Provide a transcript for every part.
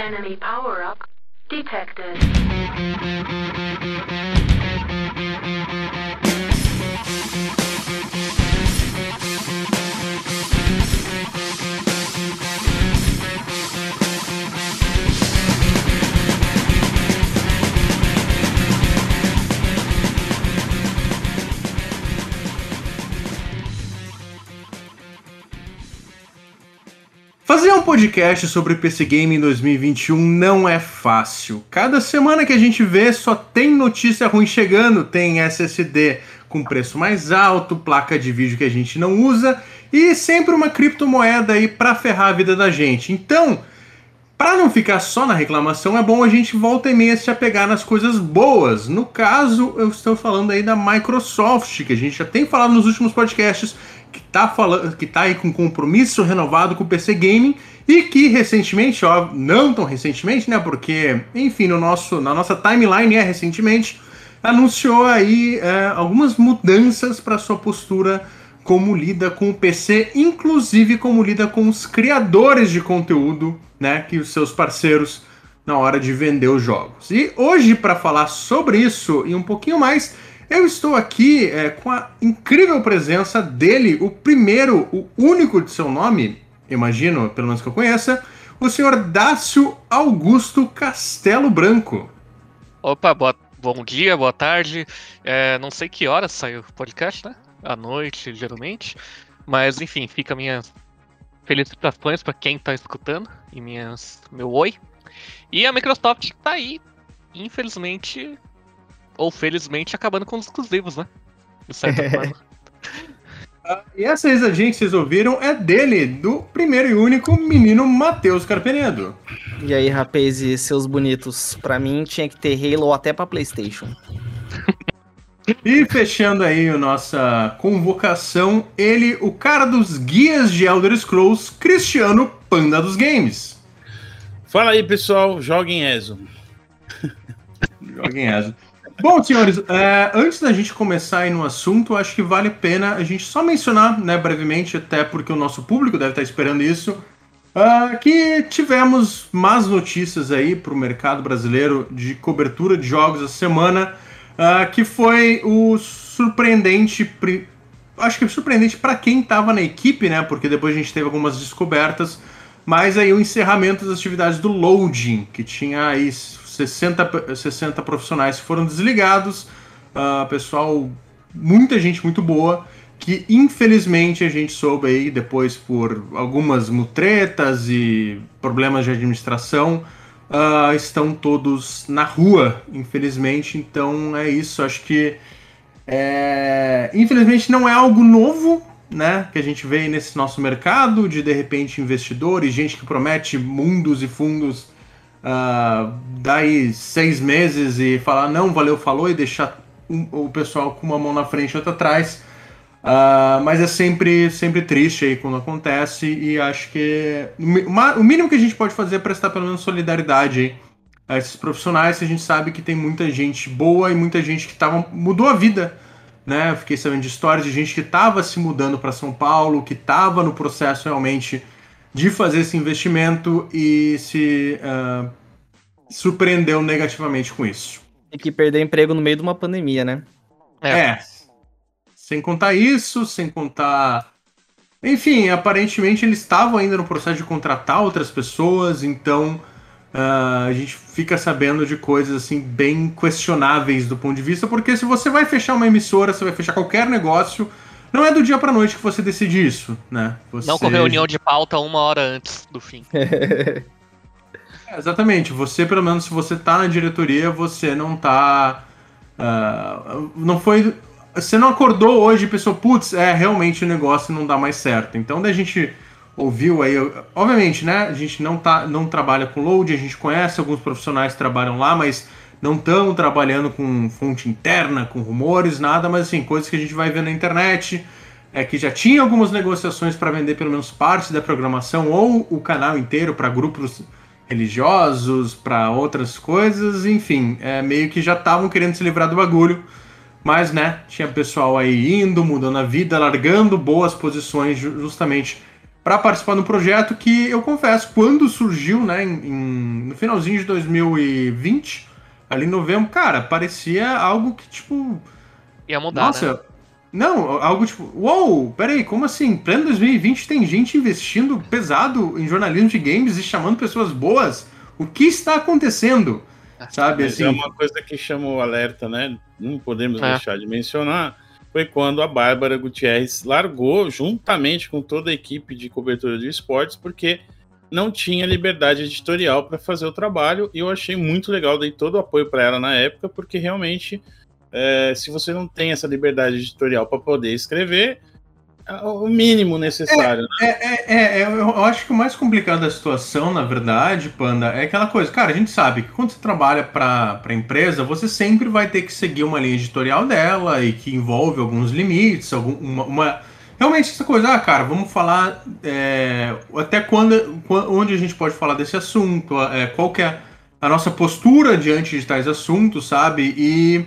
Enemy power-up detected. Fazer um podcast sobre PC Game em 2021 não é fácil. Cada semana que a gente vê só tem notícia ruim chegando, tem SSD com preço mais alto, placa de vídeo que a gente não usa e sempre uma criptomoeda aí para ferrar a vida da gente. Então, para não ficar só na reclamação, é bom a gente volta e meia se apegar nas coisas boas. No caso, eu estou falando aí da Microsoft, que a gente já tem falado nos últimos podcasts, que tá falando, que tá aí com compromisso renovado com o PC Gaming e que recentemente, ó, não tão recentemente, né, porque, enfim, no nosso, na nossa timeline é recentemente, anunciou aí é, algumas mudanças para sua postura como lida com o PC, inclusive como lida com os criadores de conteúdo, né, que os seus parceiros na hora de vender os jogos. E hoje para falar sobre isso e um pouquinho mais, eu estou aqui é, com a incrível presença dele, o primeiro, o único de seu nome, imagino, pelo menos que eu conheça, o senhor Dácio Augusto Castelo Branco. Opa, boa, bom dia, boa tarde. É, não sei que horas sai o podcast, né? À noite, geralmente. Mas, enfim, fica minhas felicitações para quem está escutando e minhas, meu oi. E a Microsoft está aí, infelizmente, ou felizmente, acabando com os exclusivos, né? De certa forma. Ah, e essa risadinha que vocês ouviram é dele, do primeiro e único menino Matheus Carpenedo. E aí, rapaz, e seus bonitos? Pra mim tinha que ter Halo até pra PlayStation. E fechando aí a nossa convocação, ele, o cara dos guias de Elder Scrolls, Cristiano Panda dos Games. Fala aí, pessoal, joguem ESO. joguem ESO. Bom, senhores, é, antes da gente começar aí no assunto, acho que vale a pena a gente só mencionar, né, brevemente, até porque o nosso público deve estar esperando isso, uh, que tivemos más notícias aí para o mercado brasileiro de cobertura de jogos essa semana, uh, que foi o surpreendente, acho que surpreendente para quem estava na equipe, né, porque depois a gente teve algumas descobertas, mas aí o encerramento das atividades do Loading, que tinha aí 60, 60 profissionais foram desligados, uh, pessoal, muita gente muito boa, que infelizmente a gente soube aí depois por algumas mutretas e problemas de administração, uh, estão todos na rua, infelizmente. Então é isso, acho que é... infelizmente não é algo novo, né, que a gente vê nesse nosso mercado de de repente investidores, gente que promete mundos e fundos uh, daí seis meses e falar não, valeu, falou e deixar o pessoal com uma mão na frente e outra atrás. Uh, mas é sempre, sempre triste aí quando acontece e acho que o mínimo que a gente pode fazer é prestar pelo menos solidariedade a esses profissionais. A gente sabe que tem muita gente boa e muita gente que tava, mudou a vida. Né? Eu fiquei sabendo de histórias de gente que estava se mudando para São Paulo, que estava no processo realmente de fazer esse investimento e se uh, surpreendeu negativamente com isso. Tem que perder emprego no meio de uma pandemia, né? É. é. Sem contar isso, sem contar. Enfim, aparentemente eles estavam ainda no processo de contratar outras pessoas, então uh, a gente fica sabendo de coisas assim bem questionáveis do ponto de vista, porque se você vai fechar uma emissora, você vai fechar qualquer negócio, não é do dia pra noite que você decide isso, né? Você... Não com reunião de pauta uma hora antes do fim. é, exatamente. Você, pelo menos, se você tá na diretoria, você não tá. Uh, não foi. Você não acordou hoje e pensou, putz, é, realmente o negócio não dá mais certo. Então, da gente ouviu aí. Obviamente, né? A gente não, tá, não trabalha com load, a gente conhece alguns profissionais que trabalham lá, mas não estão trabalhando com fonte interna, com rumores, nada, mas assim, coisas que a gente vai ver na internet, é que já tinha algumas negociações para vender pelo menos parte da programação ou o canal inteiro para grupos religiosos, para outras coisas, enfim, é, meio que já estavam querendo se livrar do bagulho, mas né, tinha pessoal aí indo, mudando a vida, largando boas posições justamente para participar do projeto que eu confesso, quando surgiu, né, em- no finalzinho de 2020, ali em novembro, cara, parecia algo que, tipo, Ia mudar, nossa, né? não, algo tipo, uou, peraí, como assim? Pleno 2020 tem gente investindo pesado em jornalismo de games e chamando pessoas boas? O que está acontecendo? Sabe, Mas assim, é uma coisa que chamou o alerta, né? Não podemos É. deixar de mencionar. Foi quando a Bárbara Gutierrez largou, juntamente com toda a equipe de cobertura de esportes, porque não tinha liberdade editorial para fazer o trabalho. E eu achei muito legal, dei todo o apoio para ela na época, porque realmente, é, se você não tem essa liberdade editorial para poder escrever, é o mínimo necessário. né? É, é, é, eu acho que o mais complicado da situação, na verdade, Panda, é aquela coisa, cara, a gente sabe que quando você trabalha para a empresa, você sempre vai ter que seguir uma linha editorial dela e que envolve alguns limites, algum, uma, uma- Realmente essa coisa, ah, cara, vamos falar é, até quando, quan- onde a gente pode falar desse assunto, é, qual que é a nossa postura diante de tais assuntos, sabe? E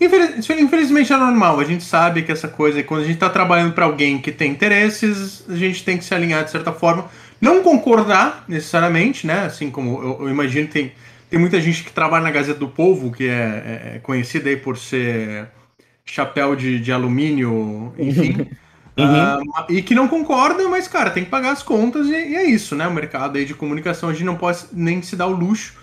infeliz- infelizmente é normal, a gente sabe que essa coisa, quando a gente está trabalhando para alguém que tem interesses, a gente tem que se alinhar de certa forma. Não concordar necessariamente, né? Assim como eu, eu imagino tem, tem muita gente que trabalha na Gazeta do Povo, que é, é conhecida aí por ser chapéu de, de alumínio, enfim. Ah, e que não concorda, mas, cara, tem que pagar as contas e, e é isso, né? O mercado aí de comunicação a gente não pode nem se dar o luxo.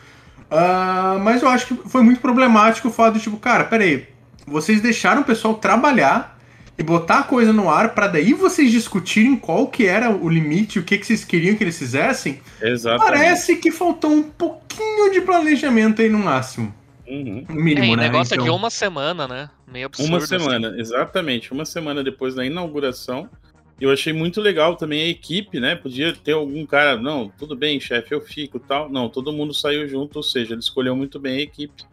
Ah, mas eu acho que foi muito problemático o fato de, tipo, cara, peraí, vocês deixaram o pessoal trabalhar e botar a coisa no ar para daí vocês discutirem qual que era o limite, o que, que vocês queriam que eles fizessem. Exatamente. Parece que faltou um pouquinho de planejamento aí no máximo. Uhum. No É, mínimo, e né? negócio Então- de uma semana, né? Meio absurdo. Uma assim. semana, exatamente. Uma semana depois da inauguração. Eu achei muito legal também a equipe, né? Podia ter algum cara, não, tudo bem, chefe, eu fico tal. Não, todo mundo saiu junto, ou seja, ele escolheu muito bem a equipe,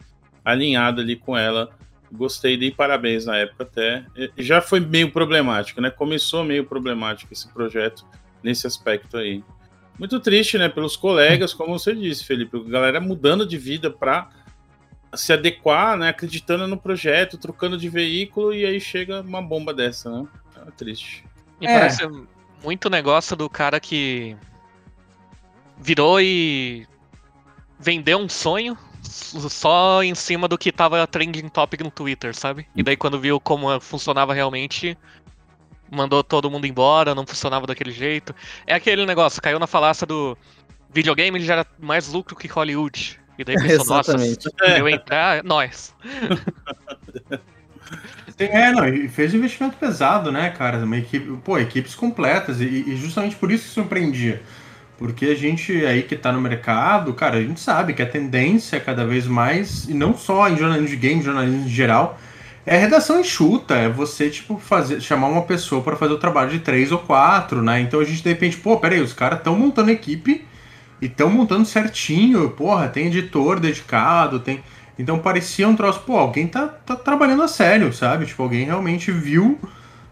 alinhada ali com ela. Gostei, dei parabéns na época até. Já foi meio problemático, né? Começou meio problemático esse projeto nesse aspecto aí. Muito triste, né? Pelos colegas, como você disse, Felipe, a galera mudando de vida para se adequar, né? Acreditando no projeto, trocando de veículo e aí chega uma bomba dessa, né? É triste. E É. parece muito negócio do cara que virou e vendeu um sonho só em cima do que tava trending topic no Twitter, sabe? E daí quando viu como funcionava realmente, mandou todo mundo embora, não funcionava daquele jeito. É aquele negócio, caiu na falácia do videogame, ele gera mais lucro que Hollywood. E daí pensou, nossa, Exatamente. se eu entrar, é nós. É, não, e fez um investimento pesado, né, cara? Uma equipe, pô, equipes completas, e, e justamente por isso que surpreendia. Porque a gente aí que tá no mercado, cara, a gente sabe que a tendência é cada vez mais, e não só em jornalismo de game, jornalismo em geral, é redação enxuta, é você, tipo, fazer, chamar uma pessoa para fazer o trabalho de três ou quatro, né? Então a gente de repente, pô, peraí, os caras estão montando equipe e estão montando certinho, porra, tem editor dedicado, tem. Então parecia um troço, pô, alguém tá, tá trabalhando a sério, sabe? Tipo, alguém realmente viu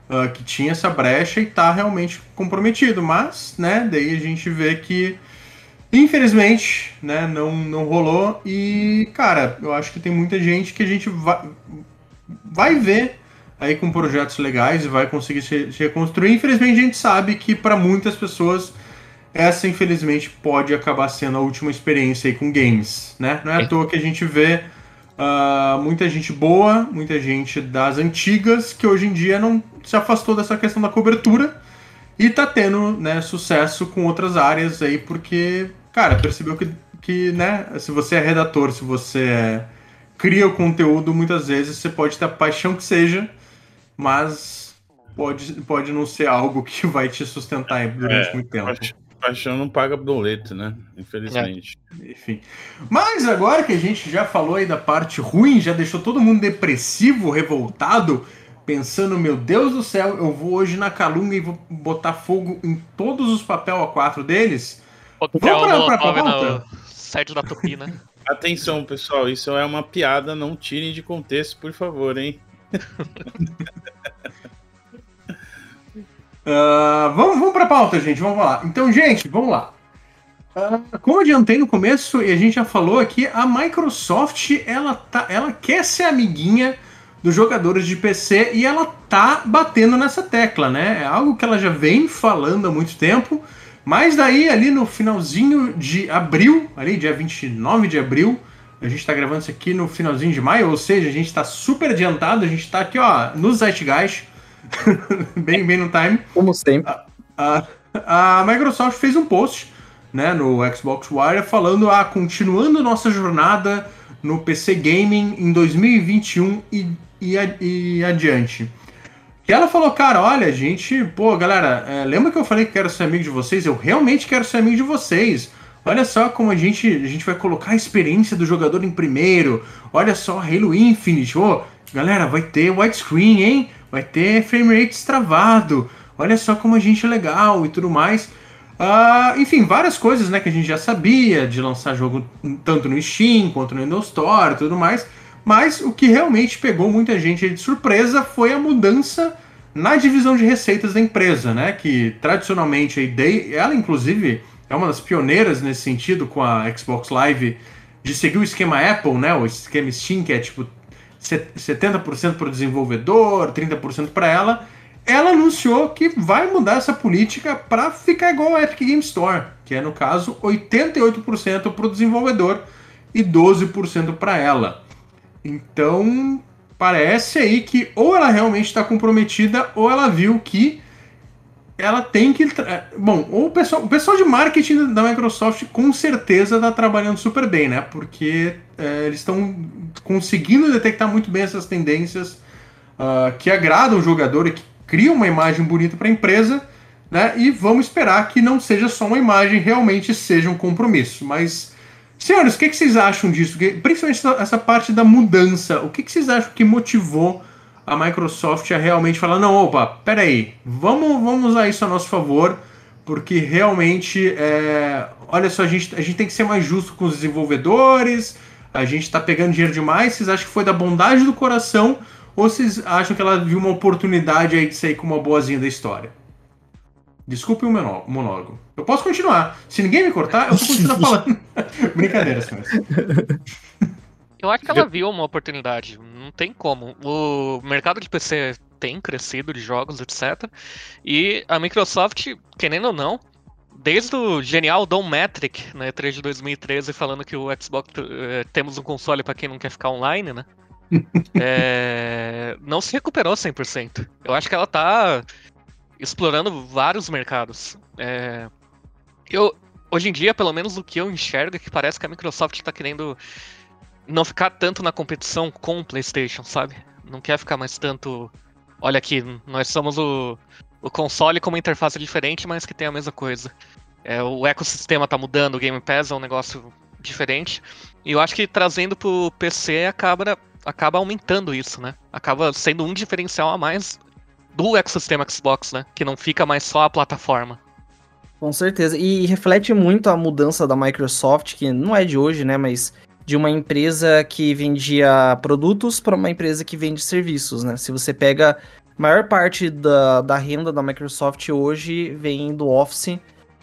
ah, que tinha essa brecha e tá realmente comprometido. Mas, né, daí a gente vê que, infelizmente, né, não, não rolou. E, cara, eu acho que tem muita gente que a gente vai, vai ver aí com projetos legais e vai conseguir se, se reconstruir. Infelizmente, a gente sabe que para muitas pessoas essa infelizmente pode acabar sendo a última experiência aí com games, né? Não é à toa que a gente vê ah, muita gente boa, muita gente das antigas que hoje em dia não se afastou dessa questão da cobertura e tá tendo, né, sucesso com outras áreas aí porque, cara, percebeu que, que, né, se você é redator, se você é- cria o conteúdo, muitas vezes você pode ter a paixão que seja, mas pode, pode não ser algo que vai te sustentar durante É, muito tempo. Paixão- Paixão não paga boleto, né? Infelizmente. Enfim. Mas agora que a gente já falou aí da parte ruim, já deixou todo mundo depressivo, revoltado, pensando, meu Deus do céu, eu vou hoje na Calunga e vou botar fogo em todos os papel A4 deles. Vamos pra- pra pauta? site da Tupi, né? Atenção, pessoal, isso é uma piada, não tirem de contexto, por favor, hein? Ah, vamos, vamos pra pauta, gente, vamos lá. Então, gente, vamos lá. Ah, como adiantei no começo e a gente já falou aqui, a Microsoft ela, tá, ela quer ser amiguinha dos jogadores de PC e ela tá batendo nessa tecla, né? É algo que ela já vem falando há muito tempo, mas daí ali no finalzinho de abril, ali dia 29 de abril, a gente tá gravando isso aqui no finalzinho de maio, ou seja, a gente tá super adiantado, a gente tá aqui, ó, no Zeitgeist, bem, bem no time. Como sempre. A, a, a Microsoft fez um post, né, no Xbox Wire falando, ah, continuando nossa jornada no PC Gaming em 2021 e, e, e adiante. E ela falou, cara, olha, gente, pô, galera, é, lembra que eu falei que quero ser amigo de vocês? Eu realmente quero ser amigo de vocês. Olha só como a gente, a gente vai colocar a experiência do jogador em primeiro. Olha só, Halo Infinite. Ô, galera, vai ter widescreen, hein? Vai ter frame rate destravado. Olha só como a gente é legal e tudo mais. Uh, enfim, várias coisas né, que a gente já sabia de lançar jogo tanto no Steam quanto no Windows Store e tudo mais. Mas o que realmente pegou muita gente de surpresa foi a mudança na divisão de receitas da empresa, né? Que tradicionalmente a ideia, ela inclusive é uma das pioneiras nesse sentido com a Xbox Live de seguir o esquema Apple, né? O esquema Steam, que é tipo 70% para o desenvolvedor, 30% para ela. Ela anunciou que vai mudar essa política para ficar igual a Epic Game Store, que é no caso 88% para o desenvolvedor e 12% para ela. Então parece aí que ou ela realmente está comprometida ou ela viu que ela tem que. Bom, o pessoal, o pessoal de marketing da Microsoft com certeza está trabalhando super bem, né? Porque é, eles estão conseguindo detectar muito bem essas tendências uh, que agradam o jogador e que criam uma imagem bonita para a empresa, né? E vamos esperar que não seja só uma imagem, realmente seja um compromisso. Mas, senhores, o que, que vocês acham disso? Principalmente essa parte da mudança. O que, que vocês acham que motivou a Microsoft a realmente falar, não, opa, peraí, vamos, vamos usar isso a nosso favor, porque realmente, é, olha só, a gente, a gente tem que ser mais justo com os desenvolvedores, a gente está pegando dinheiro demais, vocês acham que foi da bondade do coração, ou vocês acham que ela viu uma oportunidade aí de sair com uma boazinha da história? Desculpe o monólogo. Eu posso continuar. Se ninguém me cortar, eu vou continuar falando. Brincadeira, senhores. Eu acho que ela viu uma oportunidade, não tem como. O mercado de PC tem crescido de jogos, etc. E a Microsoft, querendo ou não, desde o genial Don Metric, né, 3 de 2013, falando que o Xbox eh, temos um console para quem não quer ficar online, né? é, não se recuperou 100%. Eu acho que ela tá explorando vários mercados. É, eu, hoje em dia, pelo menos o que eu enxergo é que parece que a Microsoft está querendo não ficar tanto na competição com o PlayStation, sabe? Não quer ficar mais tanto. Olha aqui, nós somos o, o console com uma interface diferente, mas que tem a mesma coisa. É, o ecossistema tá mudando, o Game Pass é um negócio diferente. E eu acho que trazendo pro PC acaba, acaba aumentando isso, né? Acaba sendo um diferencial a mais do ecossistema Xbox, né? Que não fica mais só a plataforma. Com certeza. E reflete muito a mudança da Microsoft, que não é de hoje, né? Mas de uma empresa que vendia produtos para uma empresa que vende serviços, né? Se você pega a maior parte da, da renda da Microsoft hoje vem do Office,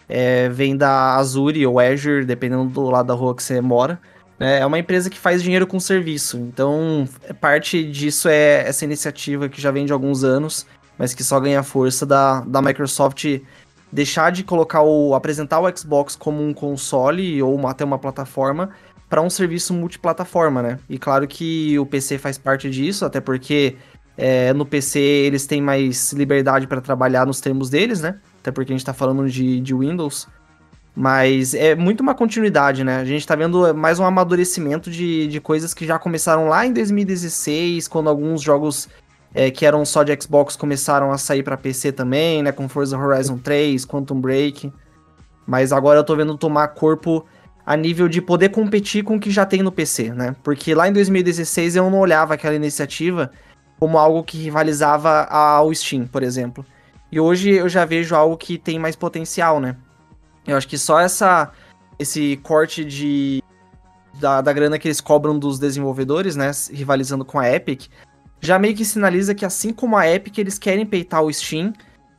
é, vem da Azure ou Azure, dependendo do lado da rua que você mora. Né? É uma empresa que faz dinheiro com serviço. Então, parte disso é essa iniciativa que já vem de alguns anos, mas que só ganha força da, da Microsoft deixar de colocar o apresentar o Xbox como um console ou uma, até uma plataforma para um serviço multiplataforma, né? E claro que o PC faz parte disso, até porque é, no PC eles têm mais liberdade para trabalhar nos termos deles, né? Até porque a gente está falando de, de Windows. Mas é muito uma continuidade, né? A gente está vendo mais um amadurecimento de, de coisas que já começaram lá em 2016, quando alguns jogos é, que eram só de Xbox começaram a sair para PC também, né? Com Forza Horizon 3, Quantum Break. Mas agora eu tô vendo tomar corpo a nível de poder competir com o que já tem no PC, né? Porque lá em 2016 eu não olhava aquela iniciativa como algo que rivalizava ao Steam, por exemplo. E hoje eu já vejo algo que tem mais potencial, né? Eu acho que só essa esse corte de da, da grana que eles cobram dos desenvolvedores, né, rivalizando com a Epic, já meio que sinaliza que assim como a Epic eles querem peitar o Steam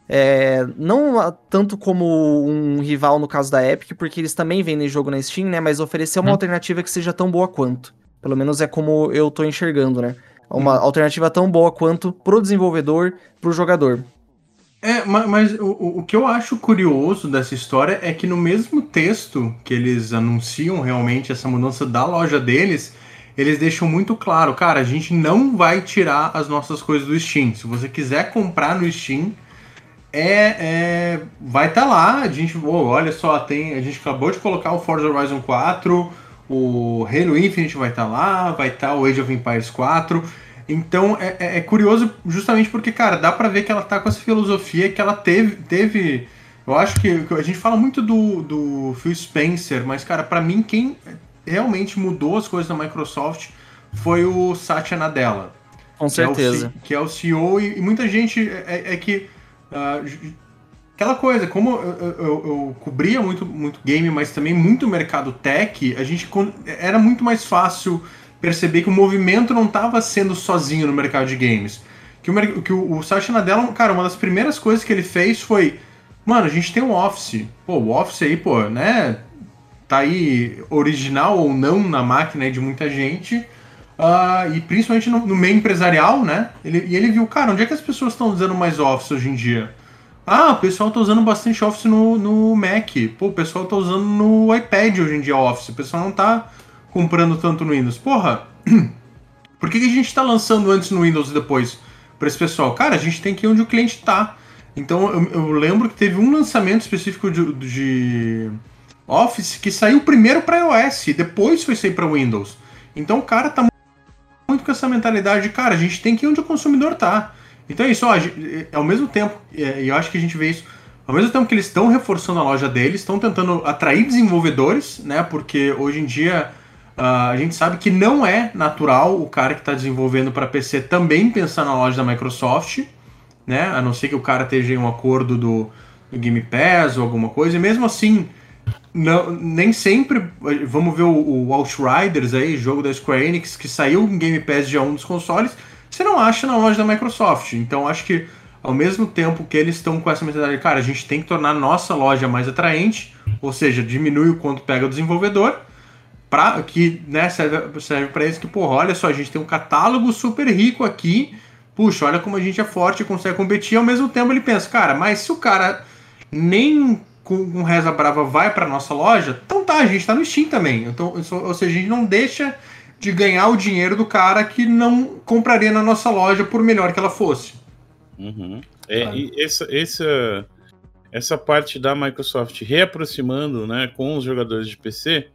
é, não tanto como um rival no caso da Epic, porque eles também vendem jogo na Steam, né? Mas oferecer uma hum. alternativa que seja tão boa quanto. Pelo menos é como eu tô enxergando, né? uma Uhum. alternativa tão boa quanto pro desenvolvedor, pro jogador. É, ma- mas, o- o, o que eu acho curioso dessa história é que no mesmo texto que eles anunciam realmente essa mudança da loja deles, eles deixam muito claro, cara, a gente não vai tirar as nossas coisas do Steam. Se você quiser comprar no Steam, é, é- vai estar lá. A gente, oh, olha só, tem, a gente acabou de colocar o Forza Horizon 4, o Halo Infinite vai estar lá, vai estar o Age of Empires 4. Então é, é- é curioso justamente porque, cara, dá pra ver que ela tá com essa filosofia que ela teve. teve eu acho que, a gente fala muito do, do Phil Spencer, mas, cara, pra mim, quem realmente mudou as coisas da Microsoft foi o Satya Nadella. Com que é o certeza. C- Que é o, CEO, e, e muita gente é, é que. Ah, aquela coisa, como eu, eu- eu- cobria muito, muito game, mas também muito mercado tech, a gente era muito mais fácil perceber que o movimento não estava sendo sozinho no mercado de games. Que o, que o, o Nadella, cara, uma das primeiras coisas que ele fez foi. Mano, a gente tem um Office. Pô, o Office aí, pô, né? Tá aí original ou não na máquina de muita gente. Ah, e principalmente no, no meio empresarial, né? Ele, e ele viu, cara, onde é que as pessoas estão usando mais Office hoje em dia? Ah, o pessoal tá usando bastante Office no, no Mac. Pô, o pessoal tá usando no iPad hoje em dia Office. O pessoal não tá comprando tanto no Windows. Porra, por que, que a gente tá lançando antes no Windows e depois para esse pessoal? Cara, a gente tem que ir onde o cliente tá. Então eu, eu lembro que teve um lançamento específico de, de Office que saiu primeiro para iOS e depois foi sair para Windows. Então o cara tá muito com essa mentalidade de, cara, a gente tem que ir onde o consumidor tá. Então é isso, ó, a gente- ao mesmo tempo, é, e eu acho que a gente vê isso, ao mesmo tempo que eles estão reforçando a loja deles, estão tentando atrair desenvolvedores, né? Porque hoje em dia ah, a gente sabe que não é natural o cara que está desenvolvendo para PC também pensar na loja da Microsoft, né? A não ser que o cara esteja em um acordo do, do Game Pass ou alguma coisa, e mesmo assim, não, nem sempre. Vamos ver o, o Outriders aí, jogo da Square Enix, que saiu em Game Pass de um dos consoles, você não acha na loja da Microsoft. Então acho que ao mesmo tempo que eles estão com essa mentalidade, cara, a gente tem que tornar nossa loja mais atraente, ou seja, diminui o quanto pega o desenvolvedor, pra, que né, serve, serve para eles que, porra, olha só, a gente tem um catálogo super rico aqui, puxa, olha como a gente é forte e consegue competir, ao mesmo tempo ele pensa, cara, mas se o cara nem com, com reza brava vai para nossa loja, então tá, a gente tá no Steam também. Então, ou seja, a gente não deixa de ganhar o dinheiro do cara que não compraria na nossa loja por melhor que ela fosse. Uhum. É, Claro. e essa, essa, essa parte da Microsoft reaproximando né, com os jogadores de PC,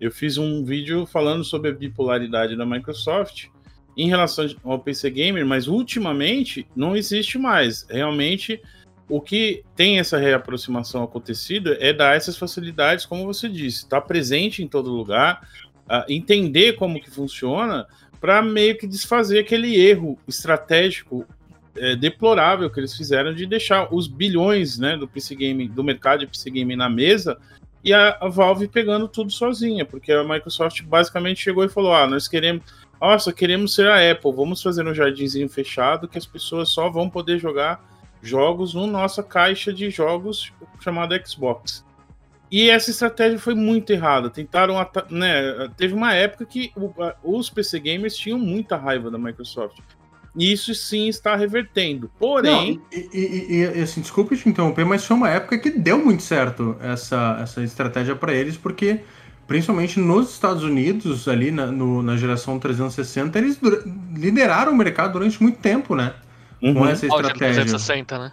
eu fiz um vídeo falando sobre a bipolaridade da Microsoft em relação ao PC Gamer, mas ultimamente não existe mais. Realmente, o que tem essa reaproximação acontecido é dar essas facilidades, como você disse, estar presente em todo lugar, ah, entender como que funciona, para meio que desfazer aquele erro estratégico é, deplorável que eles fizeram de deixar os bilhões né, do PC Game, do mercado de PC Game na mesa e a, a Valve pegando tudo sozinha, porque a Microsoft basicamente chegou e falou: ah, nós queremos, nossa, queremos ser a Apple, vamos fazer um jardinzinho fechado que as pessoas só vão poder jogar jogos no nossa caixa de jogos chamada Xbox. E essa estratégia foi muito errada. Tentaram, né? Teve uma época que os PC gamers tinham muita raiva da Microsoft. E isso sim está revertendo. Porém, Não, e, e- e- assim, desculpe te interromper, mas foi uma época que deu muito certo essa, essa estratégia para eles, porque principalmente nos Estados Unidos, ali na, no- na geração 360, eles lideraram o mercado durante muito tempo, né? Com uhum, essa Ó, de estratégia. 360, né?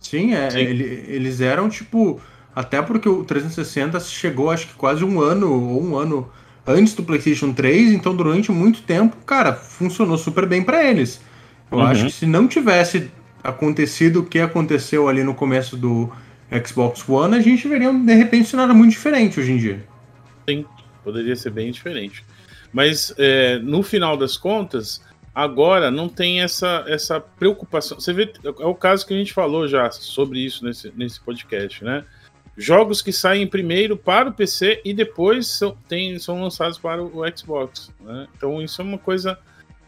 Sim, é, Sim. ele- eles eram tipo. Até porque o 360 chegou, acho que quase um ano ou um ano antes do PlayStation 3, então durante muito tempo, cara, funcionou super bem para eles. Eu Uhum. acho que se não tivesse acontecido o que aconteceu ali no começo do Xbox One, a gente veria de repente um cenário muito diferente hoje em dia. poderia ser bem diferente. Mas é, no final das contas, agora não tem essa, essa preocupação. Você vê, é o caso que a gente falou já sobre isso nesse, nesse podcast, né? Jogos que saem primeiro para o PC e depois são, tem, são lançados para o Xbox. Né? Então isso é uma coisa,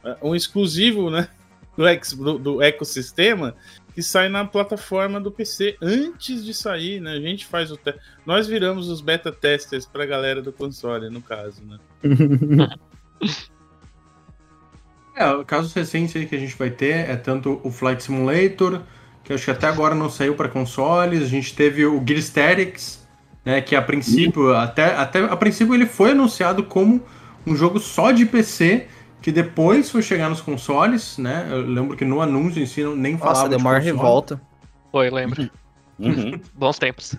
é, um exclusivo né, do, ex, do, do ecossistema que sai na plataforma do PC antes de sair, né? A gente faz o te... nós viramos os beta testers para a galera do console, no caso, né? É, casos recentes aí que a gente vai ter é tanto o Flight Simulator, que acho que até agora não saiu para consoles, a gente teve o Gear Statics, né, que a princípio, até, até a princípio ele foi anunciado como um jogo só de PC, que depois foi chegar nos consoles, né? Eu lembro que no anúncio em si não- nem falava Nossa, deu de maior console. revolta. Foi, lembro. Uhum. Bons tempos.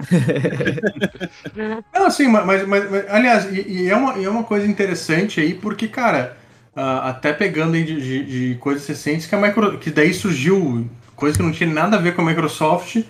Não, sim, mas, mas- mas- mas, aliás, e, e é uma, e é uma coisa interessante aí, porque, cara, ah, até pegando aí de, de- de coisas recentes, que a Micro, que daí surgiu coisa que não tinha nada a ver com a Microsoft,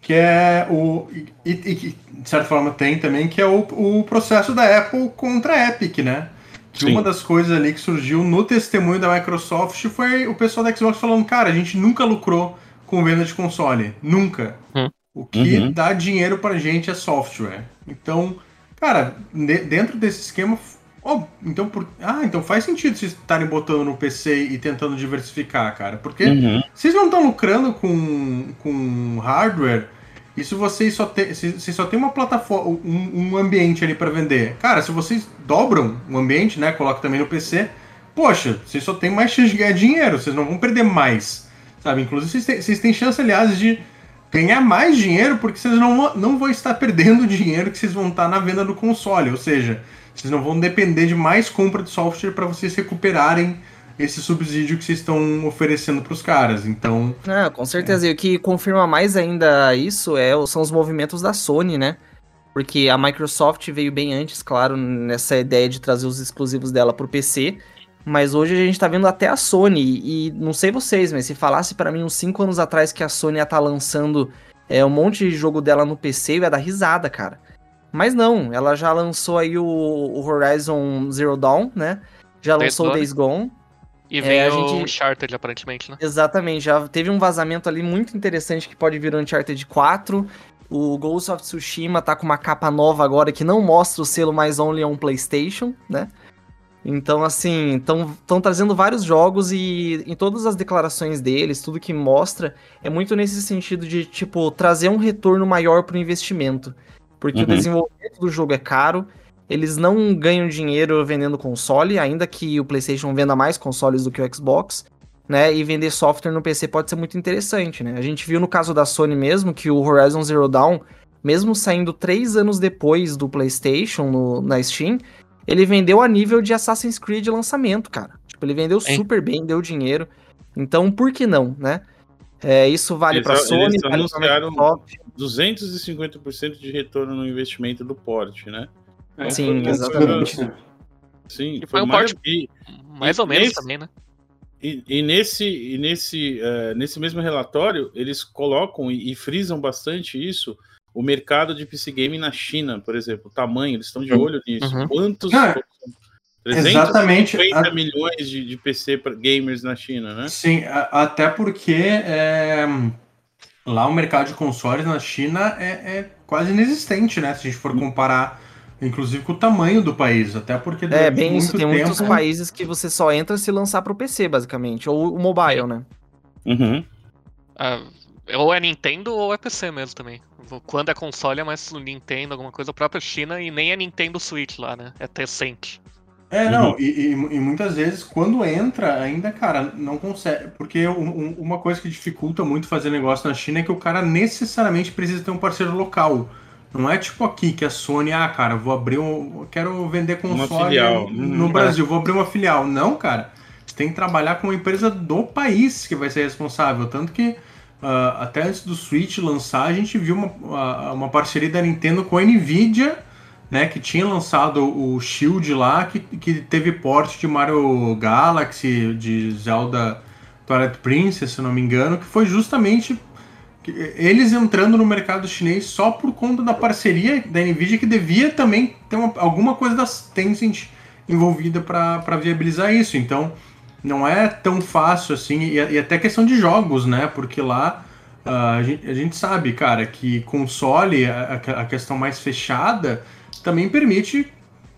que é o. E, e que, de certa forma, tem também, que é o, o processo da Apple contra a Epic, né? Que Sim. uma das coisas ali que surgiu no testemunho da Microsoft foi o pessoal da Xbox falando, cara, a gente nunca lucrou com venda de console. Nunca. Hum. O que Uhum. dá dinheiro pra gente é software. Então, cara, dentro desse esquema. Ó, então, por, ah, então faz sentido vocês estarem botando no PC e tentando diversificar, cara. Porque Uhum. vocês não estão lucrando com, com hardware. Isso vocês só tem, vocês só tem uma plataforma, um, um ambiente ali para vender. Cara, se vocês dobram o ambiente, né, coloca também no PC, poxa, vocês só tem mais chance de ganhar dinheiro, vocês não vão perder mais, sabe? Inclusive vocês têm, vocês têm chance, aliás, de ganhar mais dinheiro porque vocês não, não vão estar perdendo o dinheiro que vocês vão estar na venda do console, ou seja, vocês não vão depender de mais compra de software para vocês recuperarem esse subsídio que vocês estão oferecendo para os caras. Então, Ah, com certeza. E o que confirma mais ainda isso é, são os movimentos da Sony, né? Porque a Microsoft veio bem antes, claro, nessa ideia de trazer os exclusivos dela pro PC. Mas hoje a gente tá vendo até a Sony. E não sei vocês, mas se falasse pra mim uns 5 anos atrás que a Sony ia estar lançando é, um monte de jogo dela no PC, eu ia dar risada, cara. Mas não, ela já lançou aí o, o Horizon Zero Dawn, né? Já Days lançou o. Days Gone. E É, vem a o gente- Uncharted, aparentemente, né? Exatamente, já teve um vazamento ali muito interessante que pode vir o Uncharted 4. O Ghost of Tsushima tá com uma capa nova agora que não mostra o selo mais only on PlayStation, né? Então, assim, estão trazendo vários jogos e em todas as declarações deles, tudo que mostra, é muito nesse sentido de, tipo, trazer um retorno maior pro investimento. Porque o Uhum. desenvolvimento do jogo é caro, eles não ganham dinheiro vendendo console, ainda que o PlayStation venda mais consoles do que o Xbox, né? E vender software no PC pode ser muito interessante, né? A gente viu no caso da Sony mesmo que o Horizon Zero Dawn, mesmo saindo três anos depois do PlayStation no- na Steam, ele vendeu a nível de Assassin's Creed lançamento, cara. Tipo, ele vendeu Hein? super bem, deu dinheiro. Então, por que não, né? É, isso vale eles Sony, vale anunciaram- Microsoft. 250% de retorno no investimento do porte, né? Então, Sim, foi- exatamente. Sim, E foi um mais- porte- e, Mais ou menos nesse- também, né? e, e nesse, e nesse, eh, nesse mesmo relatório, eles colocam e, e frisam bastante isso, o mercado de PC Game na China, por exemplo, o tamanho, eles estão de olho nisso. Uhum. Quantos? Ah, 350 exatamente. milhões de, de PC pra gamers na China, né? Sim, a- até porque é, lá o mercado de consoles na China é, é quase inexistente, né? Se a gente for comparar, inclusive, com o tamanho do país. Até porque É, bem isso. Tem muitos tempo- países que você só entra se lançar pro PC, basicamente. Ou o mobile, né? Uhum. Ah, ou é Nintendo ou é PC mesmo também. Quando é console é mais Nintendo, alguma coisa, a própria China, e nem é Nintendo Switch lá, né? É Tencent. É, não, e, e- e muitas vezes quando entra, ainda, cara, não consegue. Porque um- um- uma coisa que dificulta muito fazer negócio na China é que o cara necessariamente precisa ter um parceiro local. Não é tipo aqui que a Sony, ah, cara, vou abrir um. Quero vender console no Uhum. Brasil, vou abrir uma filial. Não, cara. Você tem que trabalhar com uma empresa do país que vai ser responsável. Tanto que ah, até antes do Switch lançar, a gente viu uma, uma- uma parceria da Nintendo com a Nvidia né, que tinha lançado o Shield lá, que, que teve porte de Mario Galaxy, de Zelda Twilight Princess, se não me engano, que foi justamente eles entrando no mercado chinês só por conta da parceria da Nvidia, que devia também ter uma- alguma coisa da Tencent envolvida para viabilizar isso. Então, não é tão fácil assim, e, e até questão de jogos, né, porque lá ah, a, gente, a gente sabe, cara, que console, a, a questão mais fechada, também permite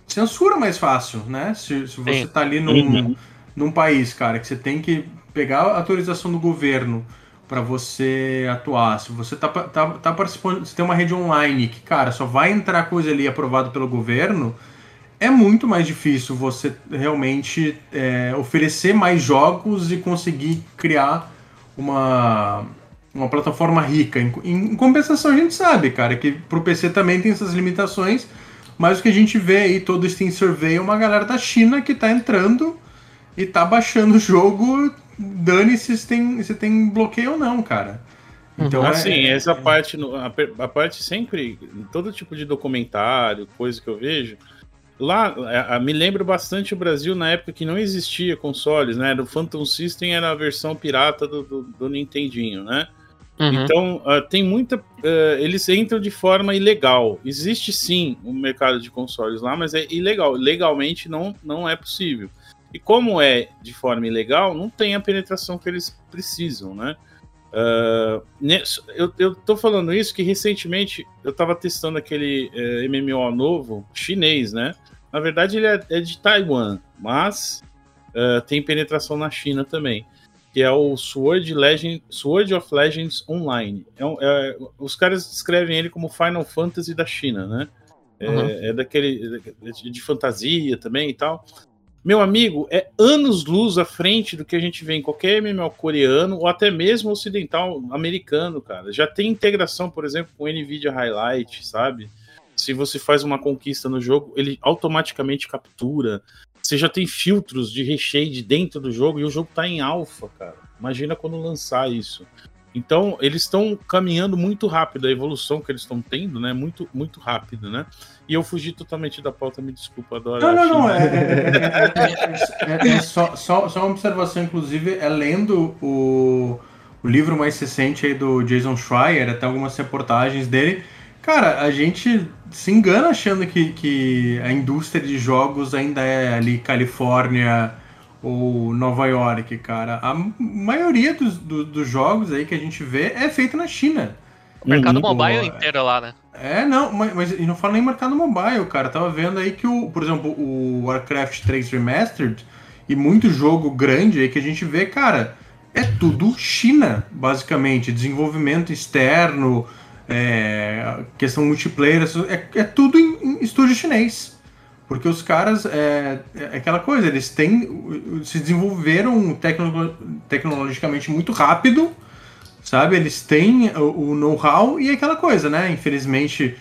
censura mais fácil, né? Se, se você Sim. tá ali num, Uhum. num país, cara, que você tem que pegar a autorização do governo para você atuar, se você tá, tá, tá participando, se tem uma rede online que, cara, só vai entrar coisa ali aprovada pelo governo, é muito mais difícil você realmente é, oferecer mais jogos e conseguir criar uma, uma plataforma rica. Em, em, compensação, a gente sabe, cara, que pro PC também tem essas limitações, mas o que a gente vê aí, todo o Steam Survey, é uma galera da China que tá entrando e tá baixando o jogo, dane-se se tem, se tem bloqueio ou não, cara. Então, assim, é, essa é... parte, a, a parte sempre, todo tipo de documentário, coisa que eu vejo, Lá, a, a, me lembro bastante o Brasil na época que não existia consoles, né? O Phantom System era a versão pirata do, do, do Nintendinho, né? Uhum. Então, uh, tem muita. Uh, eles entram de forma ilegal. Existe sim um mercado de consoles lá, mas é ilegal. Legalmente não, não é possível. E como é de forma ilegal, não tem a penetração que eles precisam, né? Uh, eu, eu tô falando isso que recentemente eu tava testando aquele uh, MMO novo chinês, né? Na verdade, ele é, é de Taiwan, mas tem penetração na China também. Que é o Sword, Legend, Sword of Legends Online. É, é, os caras descrevem ele como Final Fantasy da China, né? Uhum. É, é, daquele. De, de fantasia também e tal. Meu amigo, é anos luz à frente do que a gente vê em qualquer MMO coreano ou até mesmo ocidental americano, cara. Já tem integração, por exemplo, com NVIDIA Highlight, sabe? Se você faz uma conquista no jogo, ele automaticamente captura. Você já tem filtros de recheio dentro do jogo e o jogo tá em alfa, cara. Imagina quando lançar isso. Então, eles estão caminhando muito rápido, a evolução que eles estão tendo, né? Muito, muito rápido, né? E eu fugi totalmente da pauta, me desculpa, adoro. Não, não, não. É, é, é, só, só, só uma observação, inclusive, é lendo o, o livro mais recente aí do Jason Schreier, até algumas reportagens dele. Cara, a gente se engana achando que, que a indústria de jogos ainda é ali Califórnia ou Nova York, cara. A maioria dos, do, dos jogos aí que a gente vê é feita na China. O mercado uhum. mobile inteiro lá, né? É, não, mas, mas não fala nem mercado mobile, cara. Tava vendo aí que, o, por exemplo, o Warcraft 3 Remastered e muito jogo grande aí que a gente vê, cara, é tudo China, basicamente. Desenvolvimento externo, é, questão multiplayer, é, é tudo em, em estúdio chinês. Porque os caras, é, é aquela coisa, eles têm, se desenvolveram tecno, tecnologicamente muito rápido, sabe? Eles têm o, o know-how e é aquela coisa, né? Infelizmente,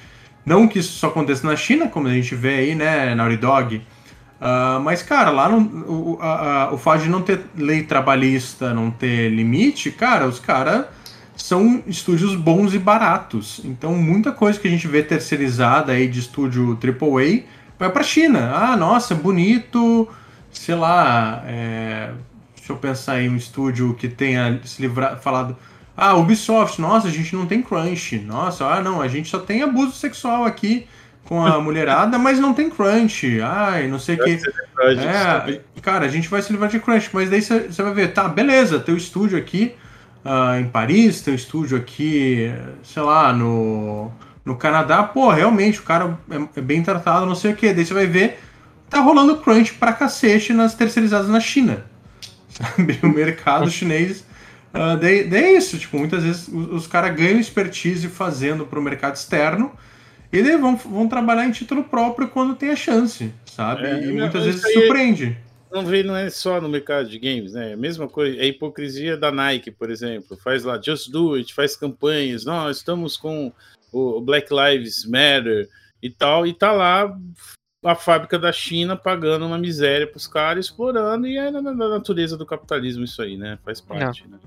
não que isso só aconteça na China, como a gente vê aí, né, Naughty Dog. Uh, mas, cara, lá no, o, a, a, o fato de não ter lei trabalhista, não ter limite, cara, os caras são estúdios bons e baratos. Então, muita coisa que a gente vê terceirizada aí de estúdio AAA vai para China. Ah, nossa, bonito, sei lá, é, deixa eu pensar aí um estúdio que tenha se livrado, falado, ah, Ubisoft, nossa, a gente não tem crunch, nossa, ah, não, a gente só tem abuso sexual aqui com a mulherada, mas não tem crunch, ai, não sei o que. É, cara, a gente vai se livrar de crunch, mas daí você vai ver, tá, beleza, teu estúdio aqui uh, em Paris, teu estúdio aqui, sei lá, no no Canadá, pô, realmente o cara é, é bem tratado, não sei o que. Daí você vai ver, tá rolando crunch pra cacete nas terceirizadas na China. Sabe? O mercado chinês. Uh, daí, daí, é isso, tipo, muitas vezes os, os caras ganham expertise fazendo pro mercado externo e daí vão, vão trabalhar em título próprio quando tem a chance, sabe? É, e muitas vezes surpreende. Não vê, não é só no mercado de games, né? A mesma coisa, é a hipocrisia da Nike, por exemplo. Faz lá, just do it, faz campanhas. Nós estamos com o Black Lives Matter e tal, e tá lá a fábrica da China pagando uma miséria para os caras, explorando, e é na, natureza do capitalismo isso aí, né? Faz parte, né?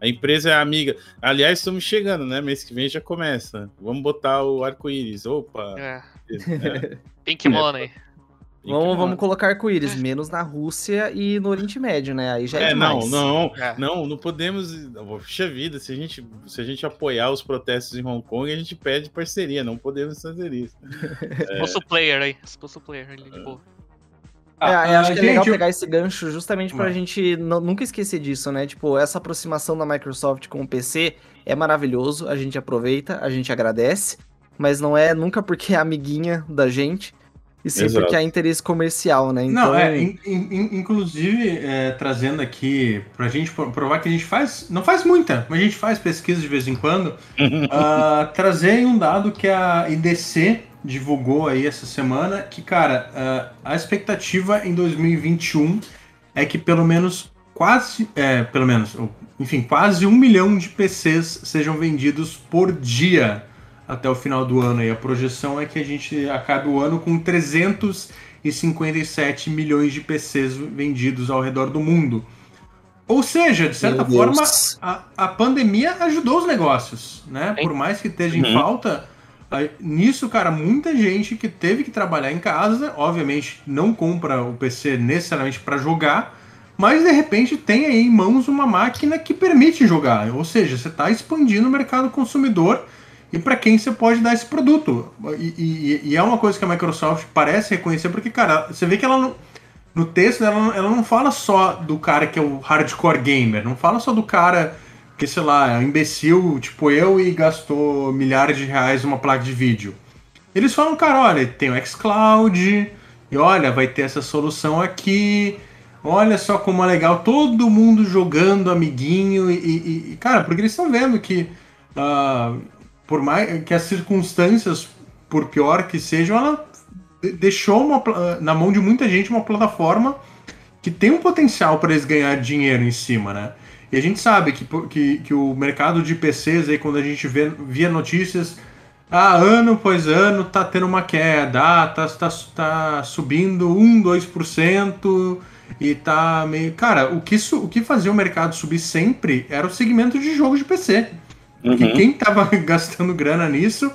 A empresa é amiga. Aliás, estamos chegando, né? Mês que vem já começa. Vamos botar o arco-íris. Opa! É. É. Pink Money. Vamos, vamos colocar arco-íris, menos na Rússia e no Oriente Médio, né? Aí já é, é demais. Não, não, é. não, não podemos. Puxa vida, se a, gente, se a gente apoiar os protestos em Hong Kong, a gente pede parceria, não podemos fazer isso. Expulso o player aí, expulso o player ali de boa. Ah, é, acho que é legal pegar esse gancho justamente pra gente nunca esquecer disso, né? Tipo, essa aproximação da Microsoft com o PC é maravilhoso, a gente aproveita, a gente agradece, mas não é nunca porque é amiguinha da gente, e sim Exato. porque há interesse comercial, né? Então... Não, é, in, in, inclusive, é, trazendo aqui pra gente provar que a gente faz, não faz muita, mas a gente faz pesquisa de vez em quando, uh, trazer um dado que a IDC divulgou aí essa semana que, cara, uh, a expectativa em 2021 é que pelo menos quase, é, pelo menos, enfim, quase um milhão de PCs sejam vendidos por dia até o final do ano. E a projeção é que a gente acabe o ano com 357 milhões de PCs vendidos ao redor do mundo. Ou seja, de certa forma, a, a pandemia ajudou os negócios, né? Por mais que esteja em uhum. falta, nisso, cara, muita gente que teve que trabalhar em casa, obviamente não compra o PC necessariamente para jogar, mas de repente tem aí em mãos uma máquina que permite jogar. Ou seja, você está expandindo o mercado consumidor e para quem você pode dar esse produto. E, e, e, é uma coisa que a Microsoft parece reconhecer, porque, cara, você vê que ela não, no texto ela, ela não fala só do cara que é o hardcore gamer, não fala só do cara que, sei lá, é um imbecil tipo eu e gastou milhares de reais numa placa de vídeo. Eles falam, cara, olha, tem o xCloud, e olha, vai ter essa solução aqui. Olha só como é legal, todo mundo jogando amiguinho e, e, cara, porque eles estão vendo que uh, por mais que as circunstâncias, por pior que sejam, ela deixou uma, na mão de muita gente uma plataforma que tem um potencial para eles ganhar dinheiro em cima, né? E a gente sabe que, que, que o mercado de PCs, aí, quando a gente vê, via notícias, ah, ano após ano tá tendo uma queda, ah, tá, tá, tá subindo 1, 2%, e tá meio. Cara, o que, o que fazia o mercado subir sempre era o segmento de jogos de PC. Porque uhum. quem tava gastando grana nisso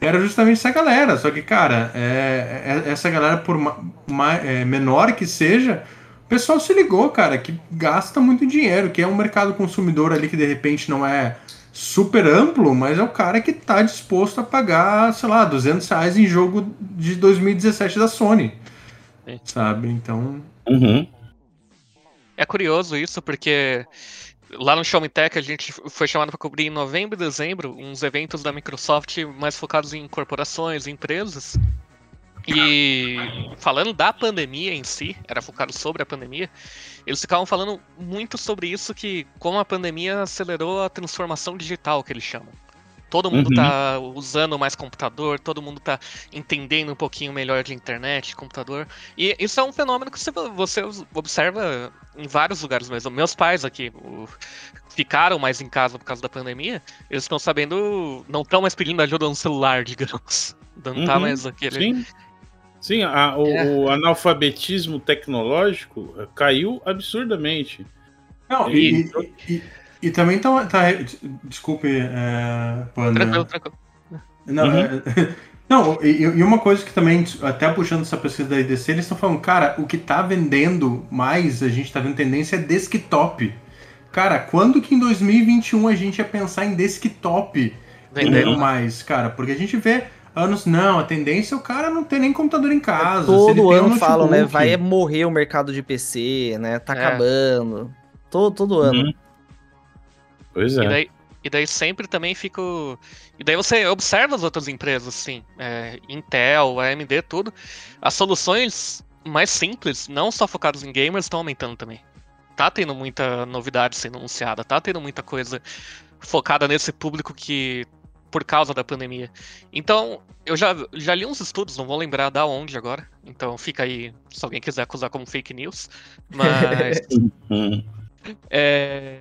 era justamente essa galera. Só que, cara, é, é, essa galera, por ma, ma, é, menor que seja, o pessoal se ligou, cara, que gasta muito dinheiro, que é um mercado consumidor ali que de repente não é super amplo, mas é o cara que tá disposto a pagar, sei lá, 200 reais em jogo de 2017 da Sony. É. Sabe? Então. Uhum. É curioso isso, porque Lá no Me Tech a gente foi chamado para cobrir em novembro e dezembro uns eventos da Microsoft mais focados em corporações, empresas. E falando da pandemia em si, era focado sobre a pandemia, eles ficavam falando muito sobre isso que como a pandemia acelerou a transformação digital que eles chamam. Todo mundo está uhum. usando mais computador, todo mundo está entendendo um pouquinho melhor de internet, computador. E isso é um fenômeno que você, observa em vários lugares mesmo. Meus pais aqui o, ficaram mais em casa por causa da pandemia, eles estão sabendo, não estão mais pedindo ajuda no celular, digamos. Não tá uhum. tá mais aquele. Sim. Sim, a, o, é. o, analfabetismo tecnológico caiu absurdamente. Não, e, e, e, e também tá. tá desculpe, é, Panda. Tranquilo, tranquilo. Não, uhum. é, não e, e, uma coisa que também, até puxando essa pesquisa da IDC, eles estão falando, cara, o que tá vendendo mais, a gente tá vendo tendência é desktop. Cara, quando que em 2021 a gente ia pensar em desktop vendendo mais, cara? Porque a gente vê anos, não, a tendência é o cara não ter nem computador em casa. É, todo ano um falam, né? Vai morrer o mercado de PC, né? Tá é. acabando. Todo, todo ano. Uhum. Pois é. E daí, e daí sempre também fico. E daí você observa as outras empresas, assim, é, Intel, AMD, tudo. As soluções mais simples, não só focadas em gamers, estão aumentando também. Tá tendo muita novidade sendo anunciada, tá tendo muita coisa focada nesse público que. por causa da pandemia. Então, eu já, já li uns estudos, não vou lembrar da onde agora. Então fica aí, se alguém quiser acusar como fake news. Mas. é,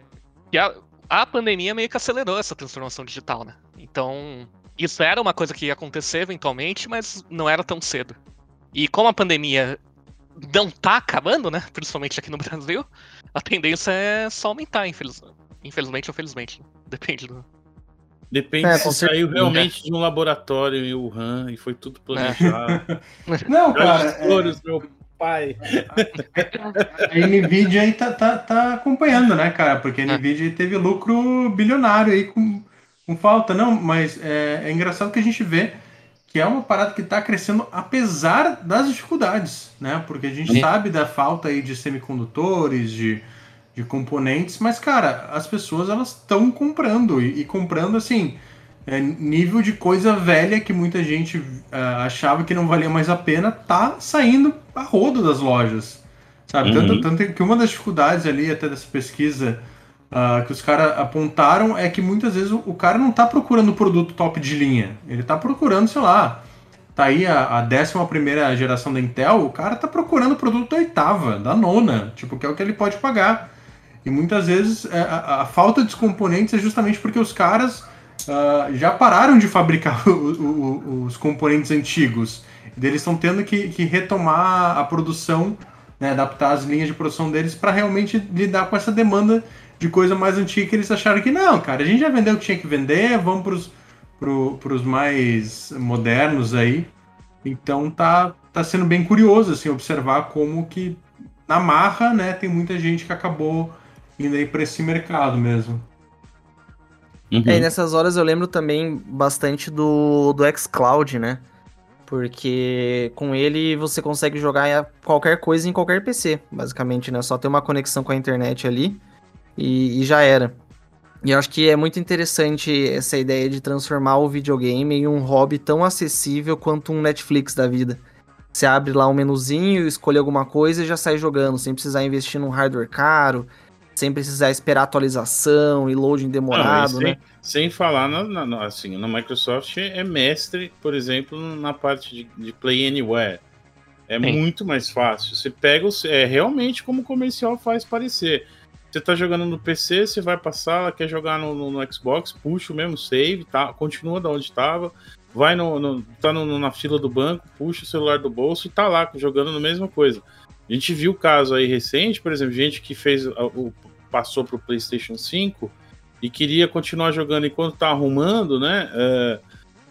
que a, a pandemia meio que acelerou essa transformação digital, né? Então, isso era uma coisa que ia acontecer eventualmente, mas não era tão cedo. E como a pandemia não tá acabando, né? Principalmente aqui no Brasil, a tendência é só aumentar, infeliz... infelizmente ou felizmente. Depende do. Depende é, se saiu realmente de um laboratório em Wuhan e foi tudo planejado. É. Não, cara. É... Meu pai. A Nvidia aí tá, tá, tá acompanhando, né, cara? Porque a é. Nvidia teve lucro bilionário aí com, com falta. Não, mas é, é engraçado que a gente vê que é uma parada que está crescendo apesar das dificuldades, né? Porque a gente Sim. sabe da falta aí de semicondutores, de, de componentes, mas, cara, as pessoas elas estão comprando e, e comprando assim é, nível de coisa velha que muita gente uh, achava que não valia mais a pena, tá saindo a rodo das lojas. Sabe? Uhum. Tanto, tanto que uma das dificuldades ali, até dessa pesquisa, uh, que os caras apontaram é que muitas vezes o, o, cara não tá procurando produto top de linha. Ele tá procurando, sei lá, tá aí a, a 11 geração da Intel, o cara tá procurando o produto da oitava, da nona, tipo, que é o que ele pode pagar. E muitas vezes é, a, a falta de componentes é justamente porque os caras uh, já pararam de fabricar o, o, os componentes antigos. Eles estão tendo que, que, retomar a produção, né, adaptar as linhas de produção deles para realmente lidar com essa demanda de coisa mais antiga que eles acharam que não, cara, a gente já vendeu o que tinha que vender, vamos pros, pro, mais modernos aí. Então tá, tá sendo bem curioso assim, observar como que na marra, né, tem muita gente que acabou indo aí para esse mercado mesmo. Uhum. É, e nessas horas eu lembro também bastante do, do xCloud, né? Porque com ele você consegue jogar qualquer coisa em qualquer PC, basicamente, né? Só ter uma conexão com a internet ali e, e já era. E eu acho que é muito interessante essa ideia de transformar o videogame em um hobby tão acessível quanto um Netflix da vida. Você abre lá um menuzinho, escolhe alguma coisa e já sai jogando, sem precisar investir num hardware caro, sem precisar esperar atualização e loading demorado, Não, sem, né? Sem falar, na, na, assim, na Microsoft é mestre, por exemplo, na parte de, de Play Anywhere. É Sim. muito mais fácil. Você pega, o, é realmente como o comercial faz parecer. Você tá jogando no PC, você vai passar, quer jogar no, no, no, Xbox, puxa o mesmo save, tá, continua da onde estava, vai no, no tá no, na fila do banco, puxa o celular do bolso e tá lá jogando na mesma coisa. A gente viu o caso aí recente, por exemplo, gente que fez o, passou para o PlayStation 5 e queria continuar jogando enquanto tá arrumando, né? É,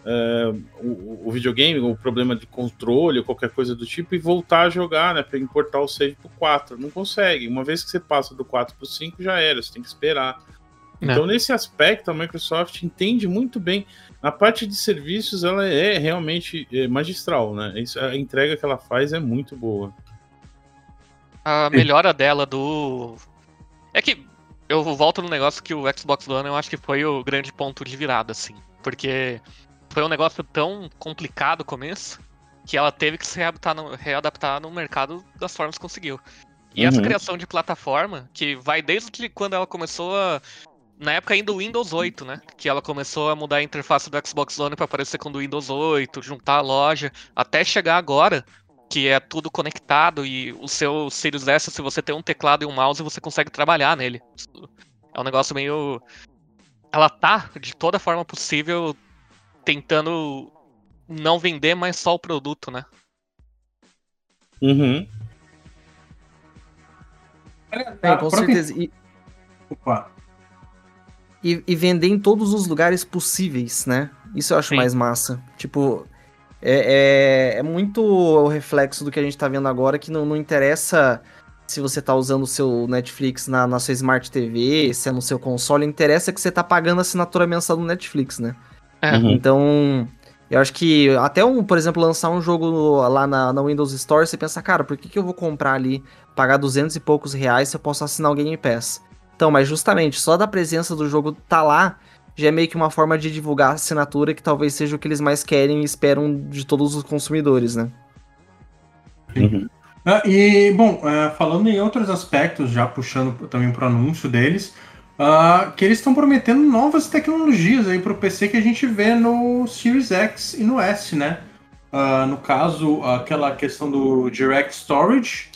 é, o, o, videogame, o problema de controle qualquer coisa do tipo, e voltar a jogar, né? Para importar o save pro 4. Não consegue. Uma vez que você passa do 4 pro 5, já era, você tem que esperar. Não. Então, nesse aspecto, a Microsoft entende muito bem. Na parte de serviços, ela é realmente é, magistral, né? A entrega que ela faz é muito boa a melhora dela do. É que eu volto no negócio que o Xbox One eu acho que foi o grande ponto de virada, assim. Porque foi um negócio tão complicado no começo que ela teve que se readaptar no, readaptar no mercado das formas que conseguiu. E uhum. essa criação de plataforma, que vai desde quando ela começou a. Na época ainda o Windows 8, né? Que ela começou a mudar a interface do Xbox One para aparecer com o Windows 8, juntar a loja, até chegar agora que é tudo conectado e o seu Sirius S, se você tem um teclado e um mouse, você consegue trabalhar nele. É um negócio meio. Ela tá, de toda forma possível, tentando não vender mais só o produto, né? Uhum. É, com certeza. E... Opa. E, e, vender em todos os lugares possíveis, né? Isso eu acho Sim. mais massa. Tipo, é, é, é, muito o reflexo do que a gente tá vendo agora, que não, não interessa se você tá usando o seu Netflix na, na sua Smart TV, se é no seu console, interessa que você tá pagando a assinatura mensal do Netflix, né? É. Uhum. Então, eu acho que até um, por exemplo, lançar um jogo lá na, na Windows Store, você pensa, cara, por que, que eu vou comprar ali, pagar 200 e poucos reais se eu posso assinar o Game Pass? Então, mas justamente, só da presença do jogo tá lá, já é meio que uma forma de divulgar a assinatura que talvez seja o que eles mais querem e esperam de todos os consumidores, né? Uhum. Ah, e, bom, é, falando em outros aspectos, já puxando também para o anúncio deles, uh, que eles estão prometendo novas tecnologias aí para o PC que a gente vê no Series X e no S, né? Uh, no caso, aquela questão do Direct Storage,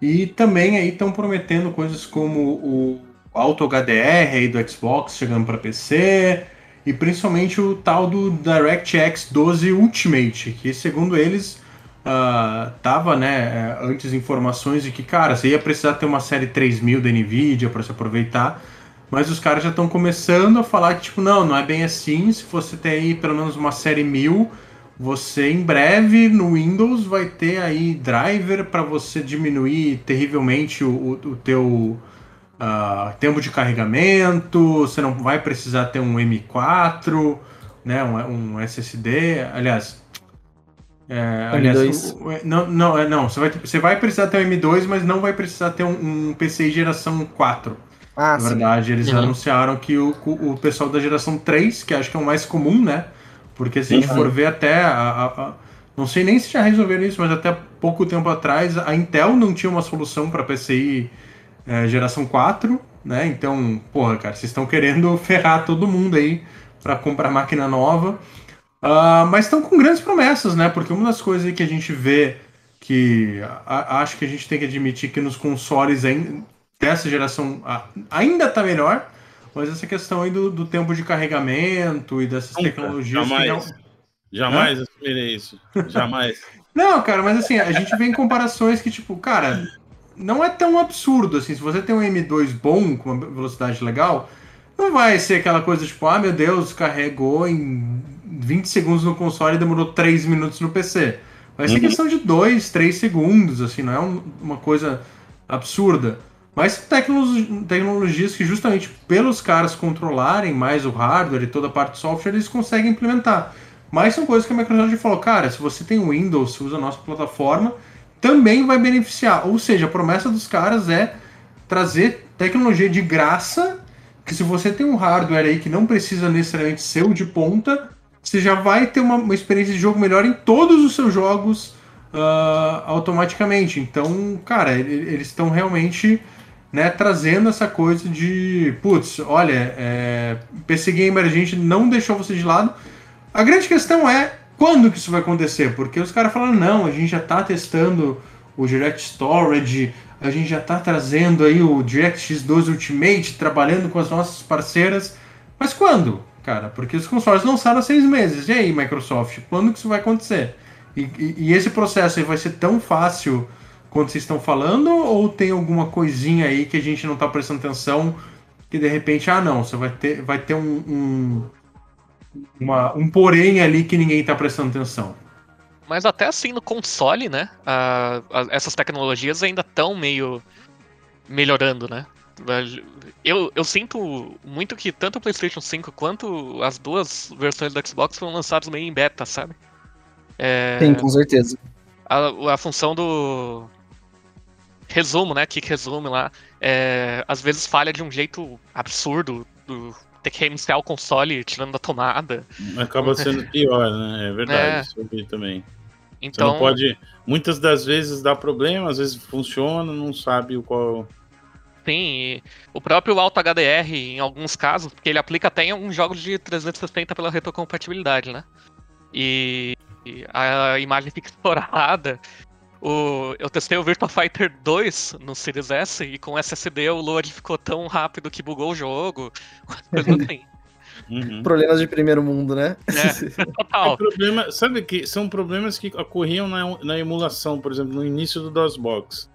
e também aí estão prometendo coisas como o Auto HDR aí do Xbox chegando para PC e principalmente o tal do DirectX 12 Ultimate, que segundo eles uh, tava, né, é, antes informações de que, cara, você ia precisar ter uma série 3000 da Nvidia para se aproveitar, mas os caras já estão começando a falar que, tipo, não, não é bem assim, se você ter aí pelo menos uma série 1000, você em breve no Windows vai ter aí driver para você diminuir terrivelmente o, o, o teu uh, tempo de carregamento, você não vai precisar ter um M4, né, um, um SSD, aliás, é, aliás, não, não, é, não você, vai, você vai precisar ter um M2, mas não vai precisar ter um, um PCI geração 4. Ah, Na verdade, sim. eles uhum. anunciaram que o, o pessoal da geração 3, que acho que é o mais comum, né? Porque se a gente uhum. for ver até a, a, a, não sei nem se já resolveram isso, mas até pouco tempo atrás a Intel não tinha uma solução para PCI é, geração 4, né? Então, porra, cara, vocês estão querendo ferrar todo mundo aí para comprar máquina nova. Uh, mas estão com grandes promessas, né? Porque uma das coisas que a gente vê que a, acho que a gente tem que admitir que nos consoles dessa geração ainda está melhor, mas essa questão aí do, do tempo de carregamento e dessas Nunca, tecnologias. Jamais, não... jamais Hã? assumirei isso. Jamais. não, cara, mas assim, a gente vê em comparações que, tipo, cara, não é tão absurdo assim. Se você tem um M2 bom, com uma velocidade legal, não vai ser aquela coisa tipo, ah, meu Deus, carregou em 20 segundos no console e demorou 3 minutos no PC. Vai ser uhum. questão de 2, 3 segundos, assim, não é um, uma coisa absurda. Mas tecnologias que justamente pelos caras controlarem mais o hardware e toda a parte de software, eles conseguem implementar. Mas são coisas que a Microsoft falou, cara, se você tem Windows, usa a nossa plataforma, também vai beneficiar. Ou seja, a promessa dos caras é trazer tecnologia de graça, que se você tem um hardware aí que não precisa necessariamente ser o de ponta, você já vai ter uma, uma experiência de jogo melhor em todos os seus jogos uh, automaticamente. Então, cara, eles estão realmente né, trazendo essa coisa de, putz, olha, é, PC Gamer a gente não deixou você de lado. A grande questão é quando que isso vai acontecer, porque os caras falaram, não, a gente já está testando o Direct Storage, a gente já está trazendo aí o DirectX 12 Ultimate, trabalhando com as nossas parceiras. Mas quando? cara, porque os consoles lançaram há seis meses. E aí, Microsoft, quando que isso vai acontecer? E, e, e esse processo vai ser tão fácil quanto vocês estão falando, ou tem alguma coisinha aí que a gente não está prestando atenção, que de repente, ah não, você vai ter, vai ter um, um, uma, um porém ali que ninguém está prestando atenção. Mas até assim no console, né? essas tecnologias ainda estão meio melhorando, né? Eu, eu sinto muito que tanto o PlayStation 5 quanto as duas versões do Xbox foram lançados meio em beta, sabe? É... Sim, com certeza. A, a função do resumo, né? Que resume lá, é, às vezes falha de um jeito absurdo. Do, ter que reiniciar o console tirando da tomada. Acaba sendo pior, né? É verdade, é. isso eu vi também. Então, Você não pode. Muitas das vezes dá problema, às vezes funciona, não sabe o qual Sim, o próprio Alto HDR, em alguns casos, porque ele aplica até em alguns jogos de 360 pela retrocompatibilidade, né? E a imagem fica estourada. O, eu testei o Virtua Fighter 2 no Series S e com SSD o load ficou tão rápido que bugou o jogo. Coisa assim. Uhum. Problemas de primeiro mundo, né? É, total. É problema, sabe que são problemas que ocorriam na, na emulação, por exemplo, no início do DOSBox.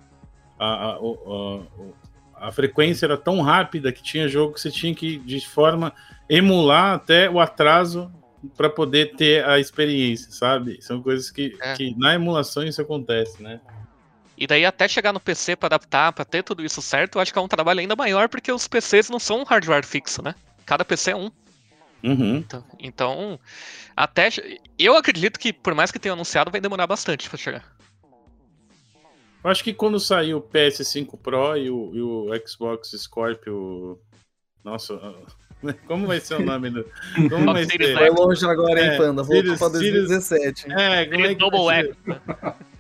A, a, a, a frequência era tão rápida que tinha jogo que você tinha que, de forma, emular até o atraso para poder ter a experiência, sabe? São coisas que, é. que na emulação isso acontece, né? E daí até chegar no PC para adaptar, para ter tudo isso certo, eu acho que é um trabalho ainda maior porque os PCs não são um hardware fixo, né? Cada PC é um. Uhum. Então, então, até eu acredito que por mais que tenha anunciado, vai demorar bastante para chegar. Eu acho que quando sair o PS5 Pro e o, e o Xbox Scorpio. Nossa, como vai ser o nome do. Como vai ser? Vai longe agora, hein, é, Panda? Voltou pra 2017. É, como é que Double X.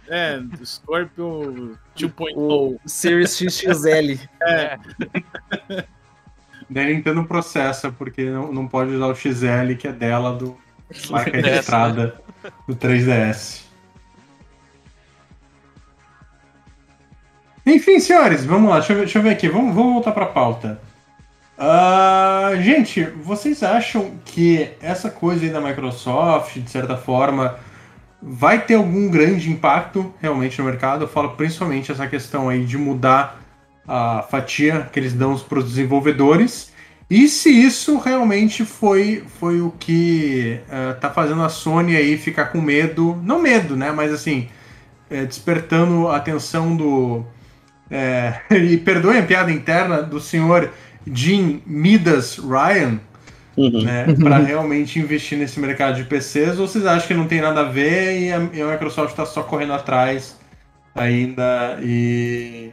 É, Scorpio 2.0. Series XXL. É. Da Nintendo processa, porque não, não pode usar o XL, que é dela, do marca registrada do 3DS. Enfim, senhores, vamos lá, deixa eu ver, deixa eu ver aqui, vamos, vamos voltar para a pauta. Uh, gente, vocês acham que essa coisa aí da Microsoft, de certa forma, vai ter algum grande impacto realmente no mercado? Eu falo principalmente essa questão aí de mudar a fatia que eles dão para os desenvolvedores. E se isso realmente foi, foi o que uh, tá fazendo a Sony aí ficar com medo, não medo, né? Mas assim, é, despertando a atenção do, é, e perdoem a piada interna do senhor Jim Midas Ryan, uhum. né, para realmente investir nesse mercado de PCs, ou vocês acham que não tem nada a ver e a, e a Microsoft está só correndo atrás ainda e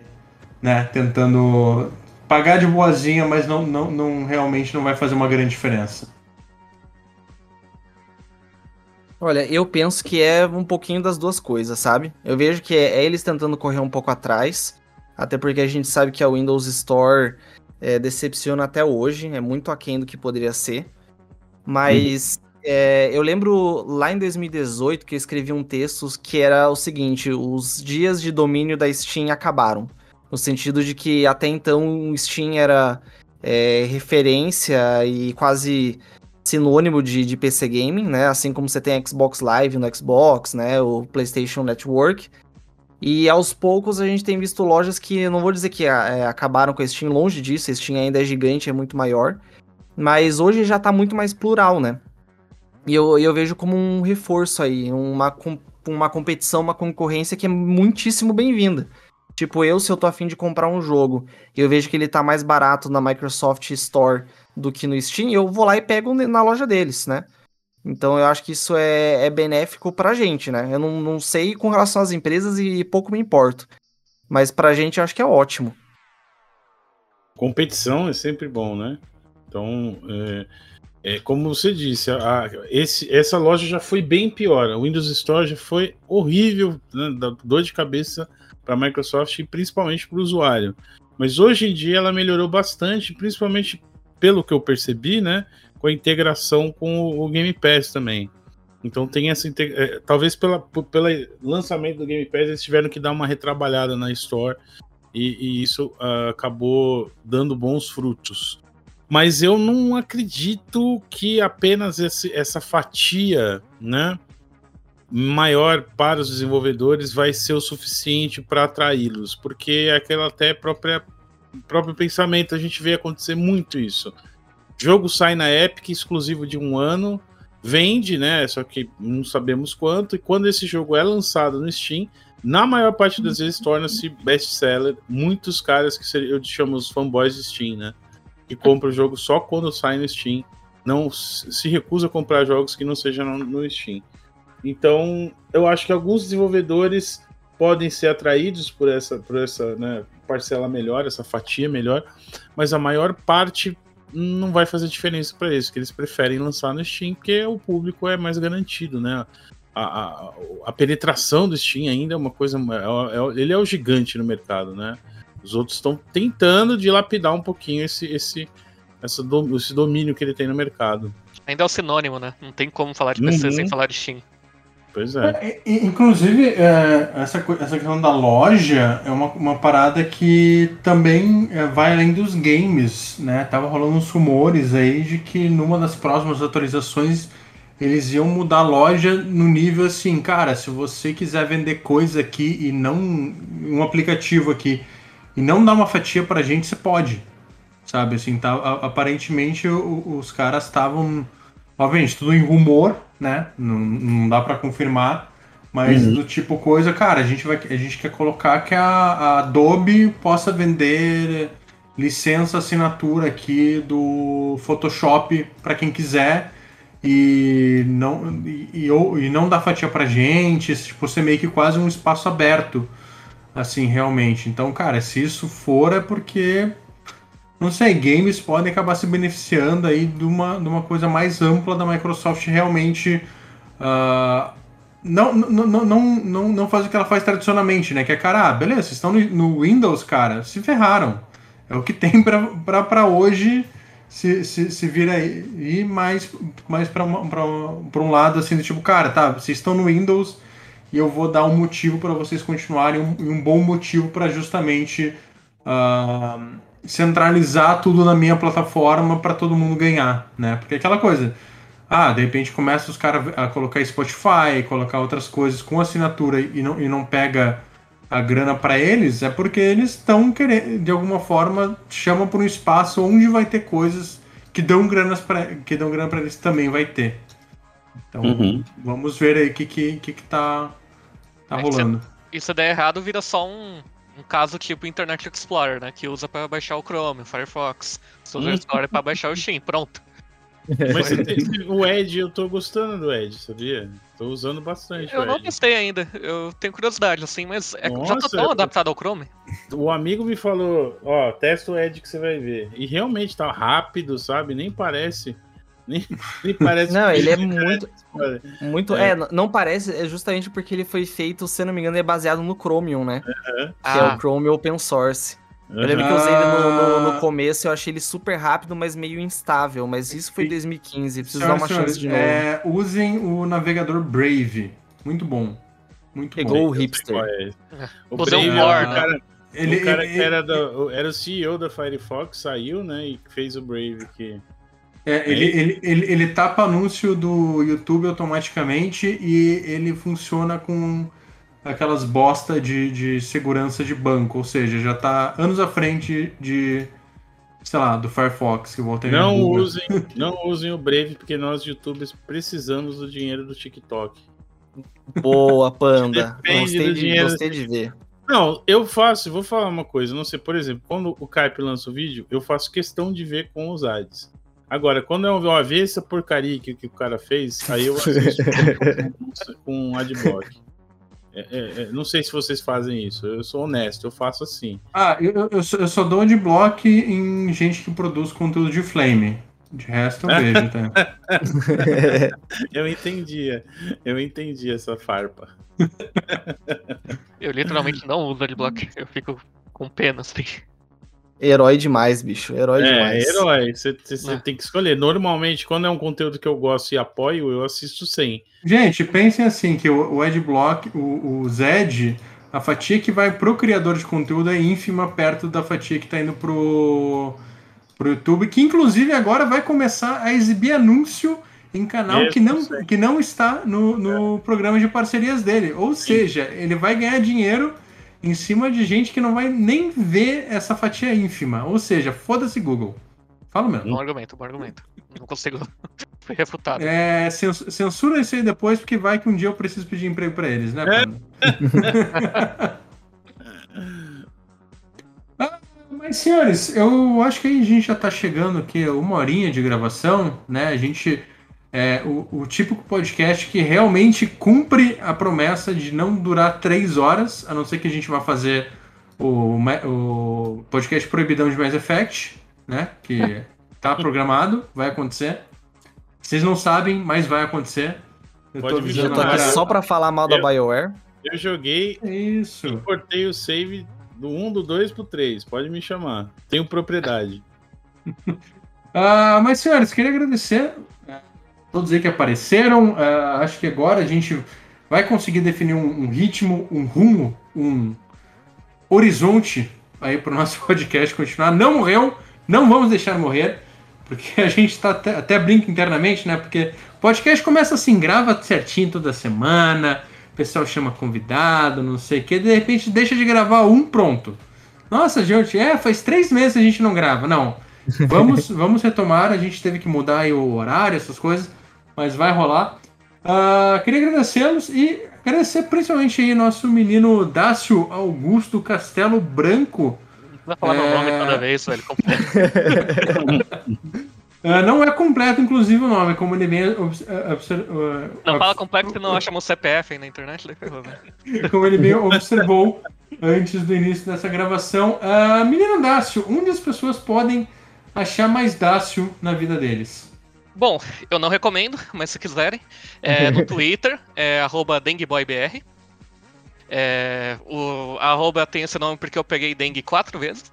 né, tentando pagar de boazinha, mas não, não, não realmente não vai fazer uma grande diferença? Olha, eu penso que é um pouquinho das duas coisas, sabe? Eu vejo que é, é eles tentando correr um pouco atrás, até porque a gente sabe que a Windows Store é, decepciona até hoje, é muito aquém do que poderia ser. Mas É, eu lembro lá em 2018 que eu escrevi um texto que era o seguinte: os dias de domínio da Steam acabaram. No sentido de que até então o Steam era é, referência e quase sinônimo de, de PC Gaming, né? Assim como você tem Xbox Live no Xbox, né? O PlayStation Network. E aos poucos a gente tem visto lojas que, não vou dizer que é, acabaram com a Steam, longe disso, a Steam ainda é gigante, é muito maior. Mas hoje já tá muito mais plural, né? E eu, eu vejo como um reforço aí, uma, uma competição, uma concorrência que é muitíssimo bem-vinda. Tipo, eu, se eu tô afim de comprar um jogo e eu vejo que ele tá mais barato na Microsoft Store do que no Steam, eu vou lá e pego na loja deles, né? Então eu acho que isso é, é benéfico pra gente, né? Eu não, não sei com relação às empresas e pouco me importo. Mas pra gente eu acho que é ótimo. Competição é sempre bom, né? Então, é, é como você disse, a, esse, essa loja já foi bem pior. A Windows Store já foi horrível, né? dor de cabeça para a Microsoft e principalmente para o usuário. Mas hoje em dia ela melhorou bastante, principalmente pelo que eu percebi, né? Com a integração com o Game Pass também. Então tem essa. É, talvez pela, pelo lançamento do Game Pass eles tiveram que dar uma retrabalhada na Store e, e isso uh, acabou dando bons frutos. Mas eu não acredito que apenas esse, essa fatia, né? maior para os desenvolvedores vai ser o suficiente para atraí-los, porque é aquela até própria próprio pensamento a gente vê acontecer muito isso. Jogo sai na Epic exclusivo de um ano, vende, né? Só que não sabemos quanto, e quando esse jogo é lançado no Steam, na maior parte das vezes torna-se best-seller. Muitos caras que eu chamo os fanboys de Steam, né? Que compram o jogo só quando sai no Steam. Não se recusa a comprar jogos que não sejam no Steam. Então, eu acho que alguns desenvolvedores podem ser atraídos por essa, por essa né, parcela melhor, essa fatia melhor, mas a maior parte não vai fazer diferença para eles, que eles preferem lançar no Steam, porque o público é mais garantido, né? A, a, a penetração do Steam ainda é uma coisa. É, é, ele é o gigante no mercado, né? Os outros estão tentando dilapidar um pouquinho esse, esse, essa, esse domínio que ele tem no mercado. Ainda é o sinônimo, né? Não tem como falar de PC uhum. sem falar de Steam. Pois é. é inclusive, é, essa, essa questão da loja é uma, uma parada que também é, vai além dos games, né? Tava rolando uns rumores aí de que numa das próximas atualizações eles iam mudar a loja no nível assim, cara, se você quiser vender coisa aqui e não um aplicativo aqui e não dar uma fatia pra gente, você pode. Sabe, assim, tá, aparentemente os caras estavam Obviamente, tudo em rumor, né? Não, não dá para confirmar. Mas uhum. do tipo coisa, cara, a gente, vai, a gente quer colocar que a, a Adobe possa vender licença assinatura aqui do Photoshop para quem quiser e não e, e, e não dar fatia pra gente, tipo, ser meio que quase um espaço aberto assim, realmente. Então, cara, se isso for é porque não sei, games podem acabar se beneficiando aí de uma, de uma coisa mais ampla da Microsoft realmente uh, não, não, não, não, não faz o que ela faz tradicionalmente, né? Que é, cara, ah, beleza, vocês estão no, Windows, cara, se ferraram. É o que tem para hoje se, se, se vira aí. Mais, mais para um lado assim, do tipo, cara, tá, vocês estão no Windows e eu vou dar um motivo para vocês continuarem, um, um bom motivo para justamente. Uh, centralizar tudo na minha plataforma para todo mundo ganhar, né? Porque aquela coisa, ah, de repente começa os caras a colocar Spotify, colocar outras coisas com assinatura e não, e não pega a grana para eles, é porque eles estão querendo, de alguma forma, chamam por um espaço onde vai ter coisas que dão grana para que dão grana para eles também vai ter. Então, uhum. vamos ver aí o que, que, que, que tá, tá é rolando. Se, se der errado, vira só um, um caso tipo Internet Explorer, né? Que usa para baixar o Chrome, o Firefox. Hum. Explorer para baixar o Steam, pronto. Mas tem, o Edge, eu tô gostando do Edge, sabia? Tô usando bastante. Eu não testei ainda, eu tenho curiosidade, assim, mas é, Nossa, já tô tão adaptado ao Chrome. O amigo me falou: Ó, testa o Edge que você vai ver. E realmente tá rápido, sabe? Nem parece. Nem, nem parece. Não, ele é muito. Muito. É. é. não parece, é justamente porque ele foi feito, se não me engano, é baseado no Chromium, né? Uhum. Que ah. é o ah. Chrome open source. Eu lembro que eu usei ele no, no- no Ah. começo, eu achei ele super rápido, mas meio instável. Mas isso foi em 2015, preciso dar uma chance de novo. é, usem o navegador Brave. Muito bom. Muito Pegou bom. o hipster. É? O um Brave, War, o cara, Ele, o cara ele- que era, do- era o CEO da Firefox, saiu, né? E fez o Brave que. É, ele, ele, ele, ele tapa anúncio do YouTube automaticamente e ele funciona com aquelas bosta de, de segurança de banco. Ou seja, já tá anos à frente de, sei lá, do Firefox. Que volta e meia Não usem, não usem o Brave, porque nós, youtubers, precisamos do dinheiro do TikTok. Boa, panda. Depende Gostei do de, dinheiro. gostei de ver. Não, eu faço, vou falar uma coisa, não sei, por exemplo, quando o Carpe lança o vídeo, eu faço questão de ver com os ads. Agora, quando eu uma ver essa porcaria que, que o cara fez, aí eu assisto com, com adblock. É, é, é, não sei se vocês fazem isso, eu sou honesto, eu faço assim. Ah, eu, eu, só, eu só dou de bloco em gente que produz conteúdo de Flame. De resto eu vejo, tá? Eu entendi, eu entendi essa farpa. Eu literalmente não uso adblock. Eu fico com pena, assim. Herói demais, bicho. Herói É, demais. herói, você, É. tem que escolher. Normalmente, quando é um conteúdo que eu gosto e apoio, eu assisto sem. Gente, pensem assim, que o, o Adblock, o, o Zed, a fatia que vai pro criador de conteúdo é ínfima perto da fatia que tá indo pro, pro YouTube, que inclusive agora vai começar a exibir anúncio em canal Isso, que não, que não está no, no programa de parcerias dele. Ou seja, ele vai ganhar dinheiro em cima de gente que não vai nem ver essa fatia ínfima. Ou seja, foda-se Google. Fala mesmo. Bom argumento, bom argumento. Não consigo. Fui refutado. É, cens- censura isso aí depois, porque vai que um dia eu preciso pedir emprego pra eles, né? É. Ah, Mas, senhores, eu acho que a gente já tá chegando aqui uma horinha de gravação, né? A gente. É o, o típico podcast que realmente cumpre a promessa de não durar três horas, a não ser que a gente vá fazer o, o podcast Proibidão de Mass Effect, né? Que tá programado, vai acontecer. Vocês não sabem, mas vai acontecer. Eu Pode tô avisando Eu tô aqui só pra falar mal da eu- BioWare. Eu joguei Isso. e cortei o save do 1, do 2 pro 3. Pode me chamar. Tenho propriedade. Ah, mas, senhores, queria agradecer todos aí que apareceram. Ah, acho que agora a gente vai conseguir definir um, um ritmo, um rumo, um horizonte aí para o nosso podcast continuar. Não morreu, não vamos deixar morrer, porque a gente tá até, até brinca internamente, né? Porque o podcast começa assim, grava certinho toda semana, o pessoal chama convidado, não sei o que, de repente deixa de gravar um pronto. Nossa, gente, é, faz três meses que a gente não grava. Não, Vamos, vamos retomar. A gente teve que mudar aí o horário, essas coisas, mas vai rolar. Ah, queria agradecê-los e agradecer principalmente aí nosso menino Dácio Augusto Castelo Branco. Não precisa falar meu nome É. toda vez, velho. Ah, não é completo, inclusive, o nome, como ele bem obs- ah, obser- ah, Não fala complexo que não acha meu CPF aí na internet, como ele bem observou antes do início dessa gravação. Ah, menino Dácio, onde as pessoas podem achar mais Dácio na vida deles? Bom, eu não recomendo, mas se quiserem, é, no Twitter, é arroba dengueboybr. É, o a arroba tem esse nome porque eu peguei dengue quatro vezes.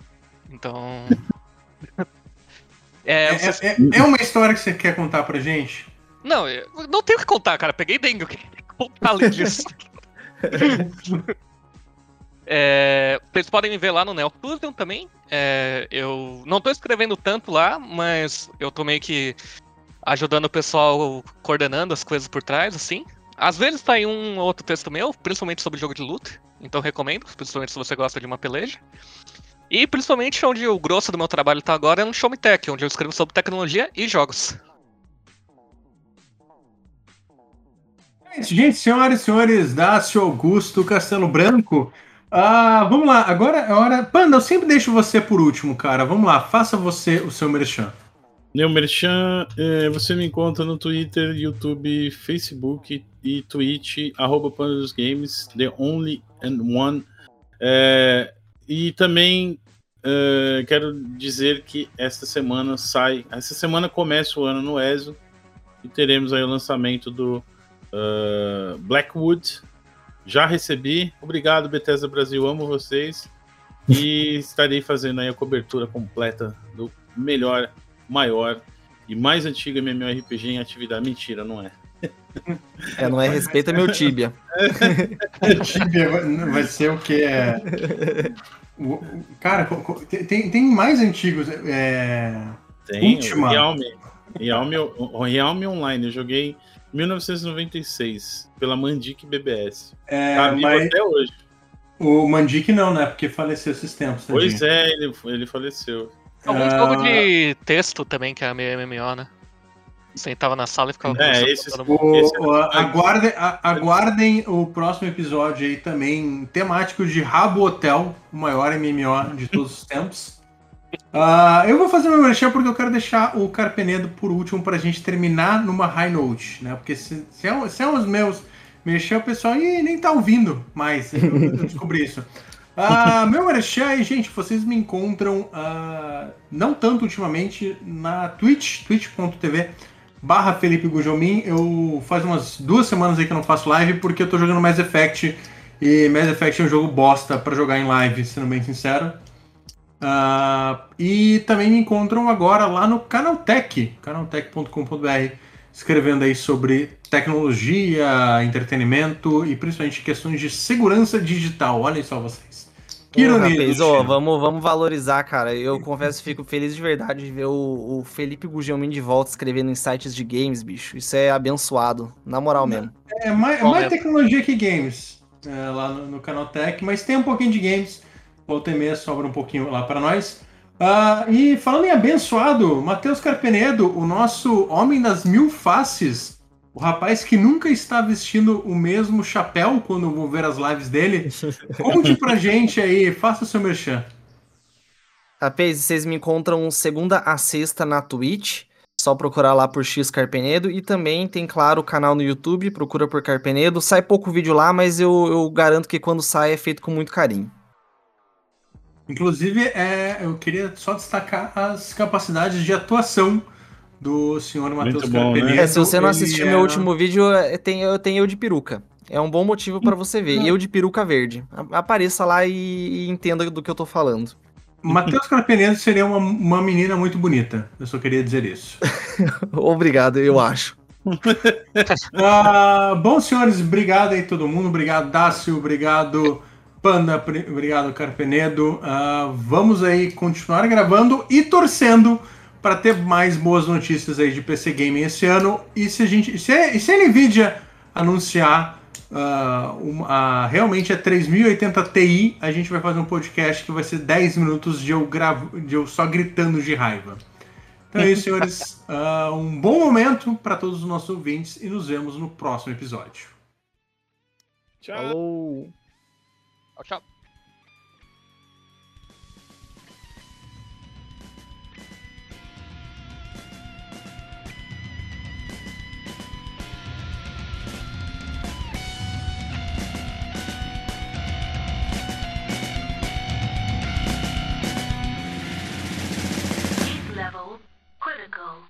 Então. É, É, vocês- é- é uma história que você quer contar pra gente? Não, eu não tenho o que contar, cara. Peguei dengue, o que tem que contar além disso? É, vocês podem me ver lá no Neofusion também. É, eu não tô escrevendo tanto lá, mas eu tô meio que ajudando o pessoal coordenando as coisas por trás, assim. Às vezes tá em um ou outro texto meu, principalmente sobre jogo de luta. Então recomendo, principalmente se você gosta de uma peleja. E principalmente onde o grosso do meu trabalho tá agora é no Show Me Tech, onde eu escrevo sobre tecnologia e jogos. Gente, senhoras e senhores, Dácio Augusto Castelo Branco. Ah, vamos lá, agora é hora. Panda, eu sempre deixo você por último, cara. Vamos lá, faça você o seu merchan. Meu Merchan, é, você me encontra no Twitter, YouTube, Facebook e Twitch, arroba Panda dos Games, the only and one. É, e também é, quero dizer que esta semana sai, essa semana começa o ano no ESO e teremos aí o lançamento do uh, Blackwood. Já recebi, obrigado Bethesda Brasil, amo vocês. E estarei fazendo aí a cobertura completa do melhor, maior e mais antigo MMORPG em atividade. Mentira, não é. É, não é respeita meu Tibia. Tibia vai, vai ser o que? É... Cara, tem, tem mais antigos. É... Tem Última. Realme. Realme, Realme Online, eu joguei em 1996 pela Mandic BBS. É, Tá vivo mas até hoje. o Mandic não, né? Porque faleceu esses tempos. Pois tadinho. é, ele, ele faleceu. Algum Ah. jogo de texto também, que é meio MMO, né? Sentava na sala e ficava É, esses-. O- Esse é o- aguardem, a- aguardem o próximo episódio aí também temático de Rabo Hotel, o maior MMO de todos os tempos. Ah, eu vou fazer meu merchan porque eu quero deixar o Carpenedo por último pra gente terminar numa high note, né? Porque se, se, é, se é os meus merchan, o pessoal Ih, nem tá ouvindo mais. Eu, eu descobri isso. Ah, meu merchan, gente, vocês me encontram ah, não tanto ultimamente na Twitch, twitch.tv barra Felipe Gujomin. Eu faz umas duas semanas aí que eu não faço live porque eu tô jogando Mass Effect e Mass Effect é um jogo bosta pra jogar em live, sendo bem sincero. Ah, e também me encontram agora lá no Canaltech, canaltech.com.br, escrevendo aí sobre tecnologia, entretenimento e principalmente questões de segurança digital. Olhem só vocês. Que ironia. destino. vamos, vamos valorizar, cara. Eu confesso que fico feliz de verdade de ver o, o Felipe Gugelmin de volta escrevendo em sites de games, bicho. Isso é abençoado, na moral mesmo. É mais, é mais mesmo. tecnologia que games é, lá no, no canal Tech, mas tem um pouquinho de games. Volta e meia sobra um pouquinho lá para nós. Ah, e falando em abençoado, Matheus Carpenedo, o nosso homem das mil faces, o rapaz que nunca está vestindo o mesmo chapéu quando vou ver as lives dele. Conte pra gente aí, faça o seu merchan. Rapaz, vocês me encontram segunda a sexta na Twitch. Só procurar lá por X Carpenedo. E também tem, claro, o canal no YouTube. Procura por Carpenedo. Sai pouco vídeo lá, mas eu, eu garanto que quando sai é feito com muito carinho. Inclusive, é, eu queria só destacar as capacidades de atuação do senhor Matheus bom, né? Carpenedo. É, se você não assistiu é- meu último vídeo, é, tem, eu tenho eu de peruca. É um bom motivo pra você ver. Eu de peruca verde. Apareça lá e, e entenda do que eu tô falando. Matheus Carpenedo seria uma, uma menina muito bonita. Eu só queria dizer isso. Obrigado, eu acho. Ah, bom, senhores, obrigado aí todo mundo. Obrigado, Dácio. Obrigado, Panda. Obrigado, Carpenedo. Ah, vamos aí continuar gravando e torcendo para ter mais boas notícias aí de PC Gaming esse ano. E se a gente. Se, e se a Nvidia anunciar ah, uma- a- realmente a 3080 Ti, a gente vai fazer um podcast que vai ser 10 minutos de eu, gravo, de eu só gritando de raiva. Então é isso, senhores. Ah, um bom momento para todos os nossos ouvintes e nos vemos no próximo episódio. Tchau. Falou! Tchau, tchau. ago.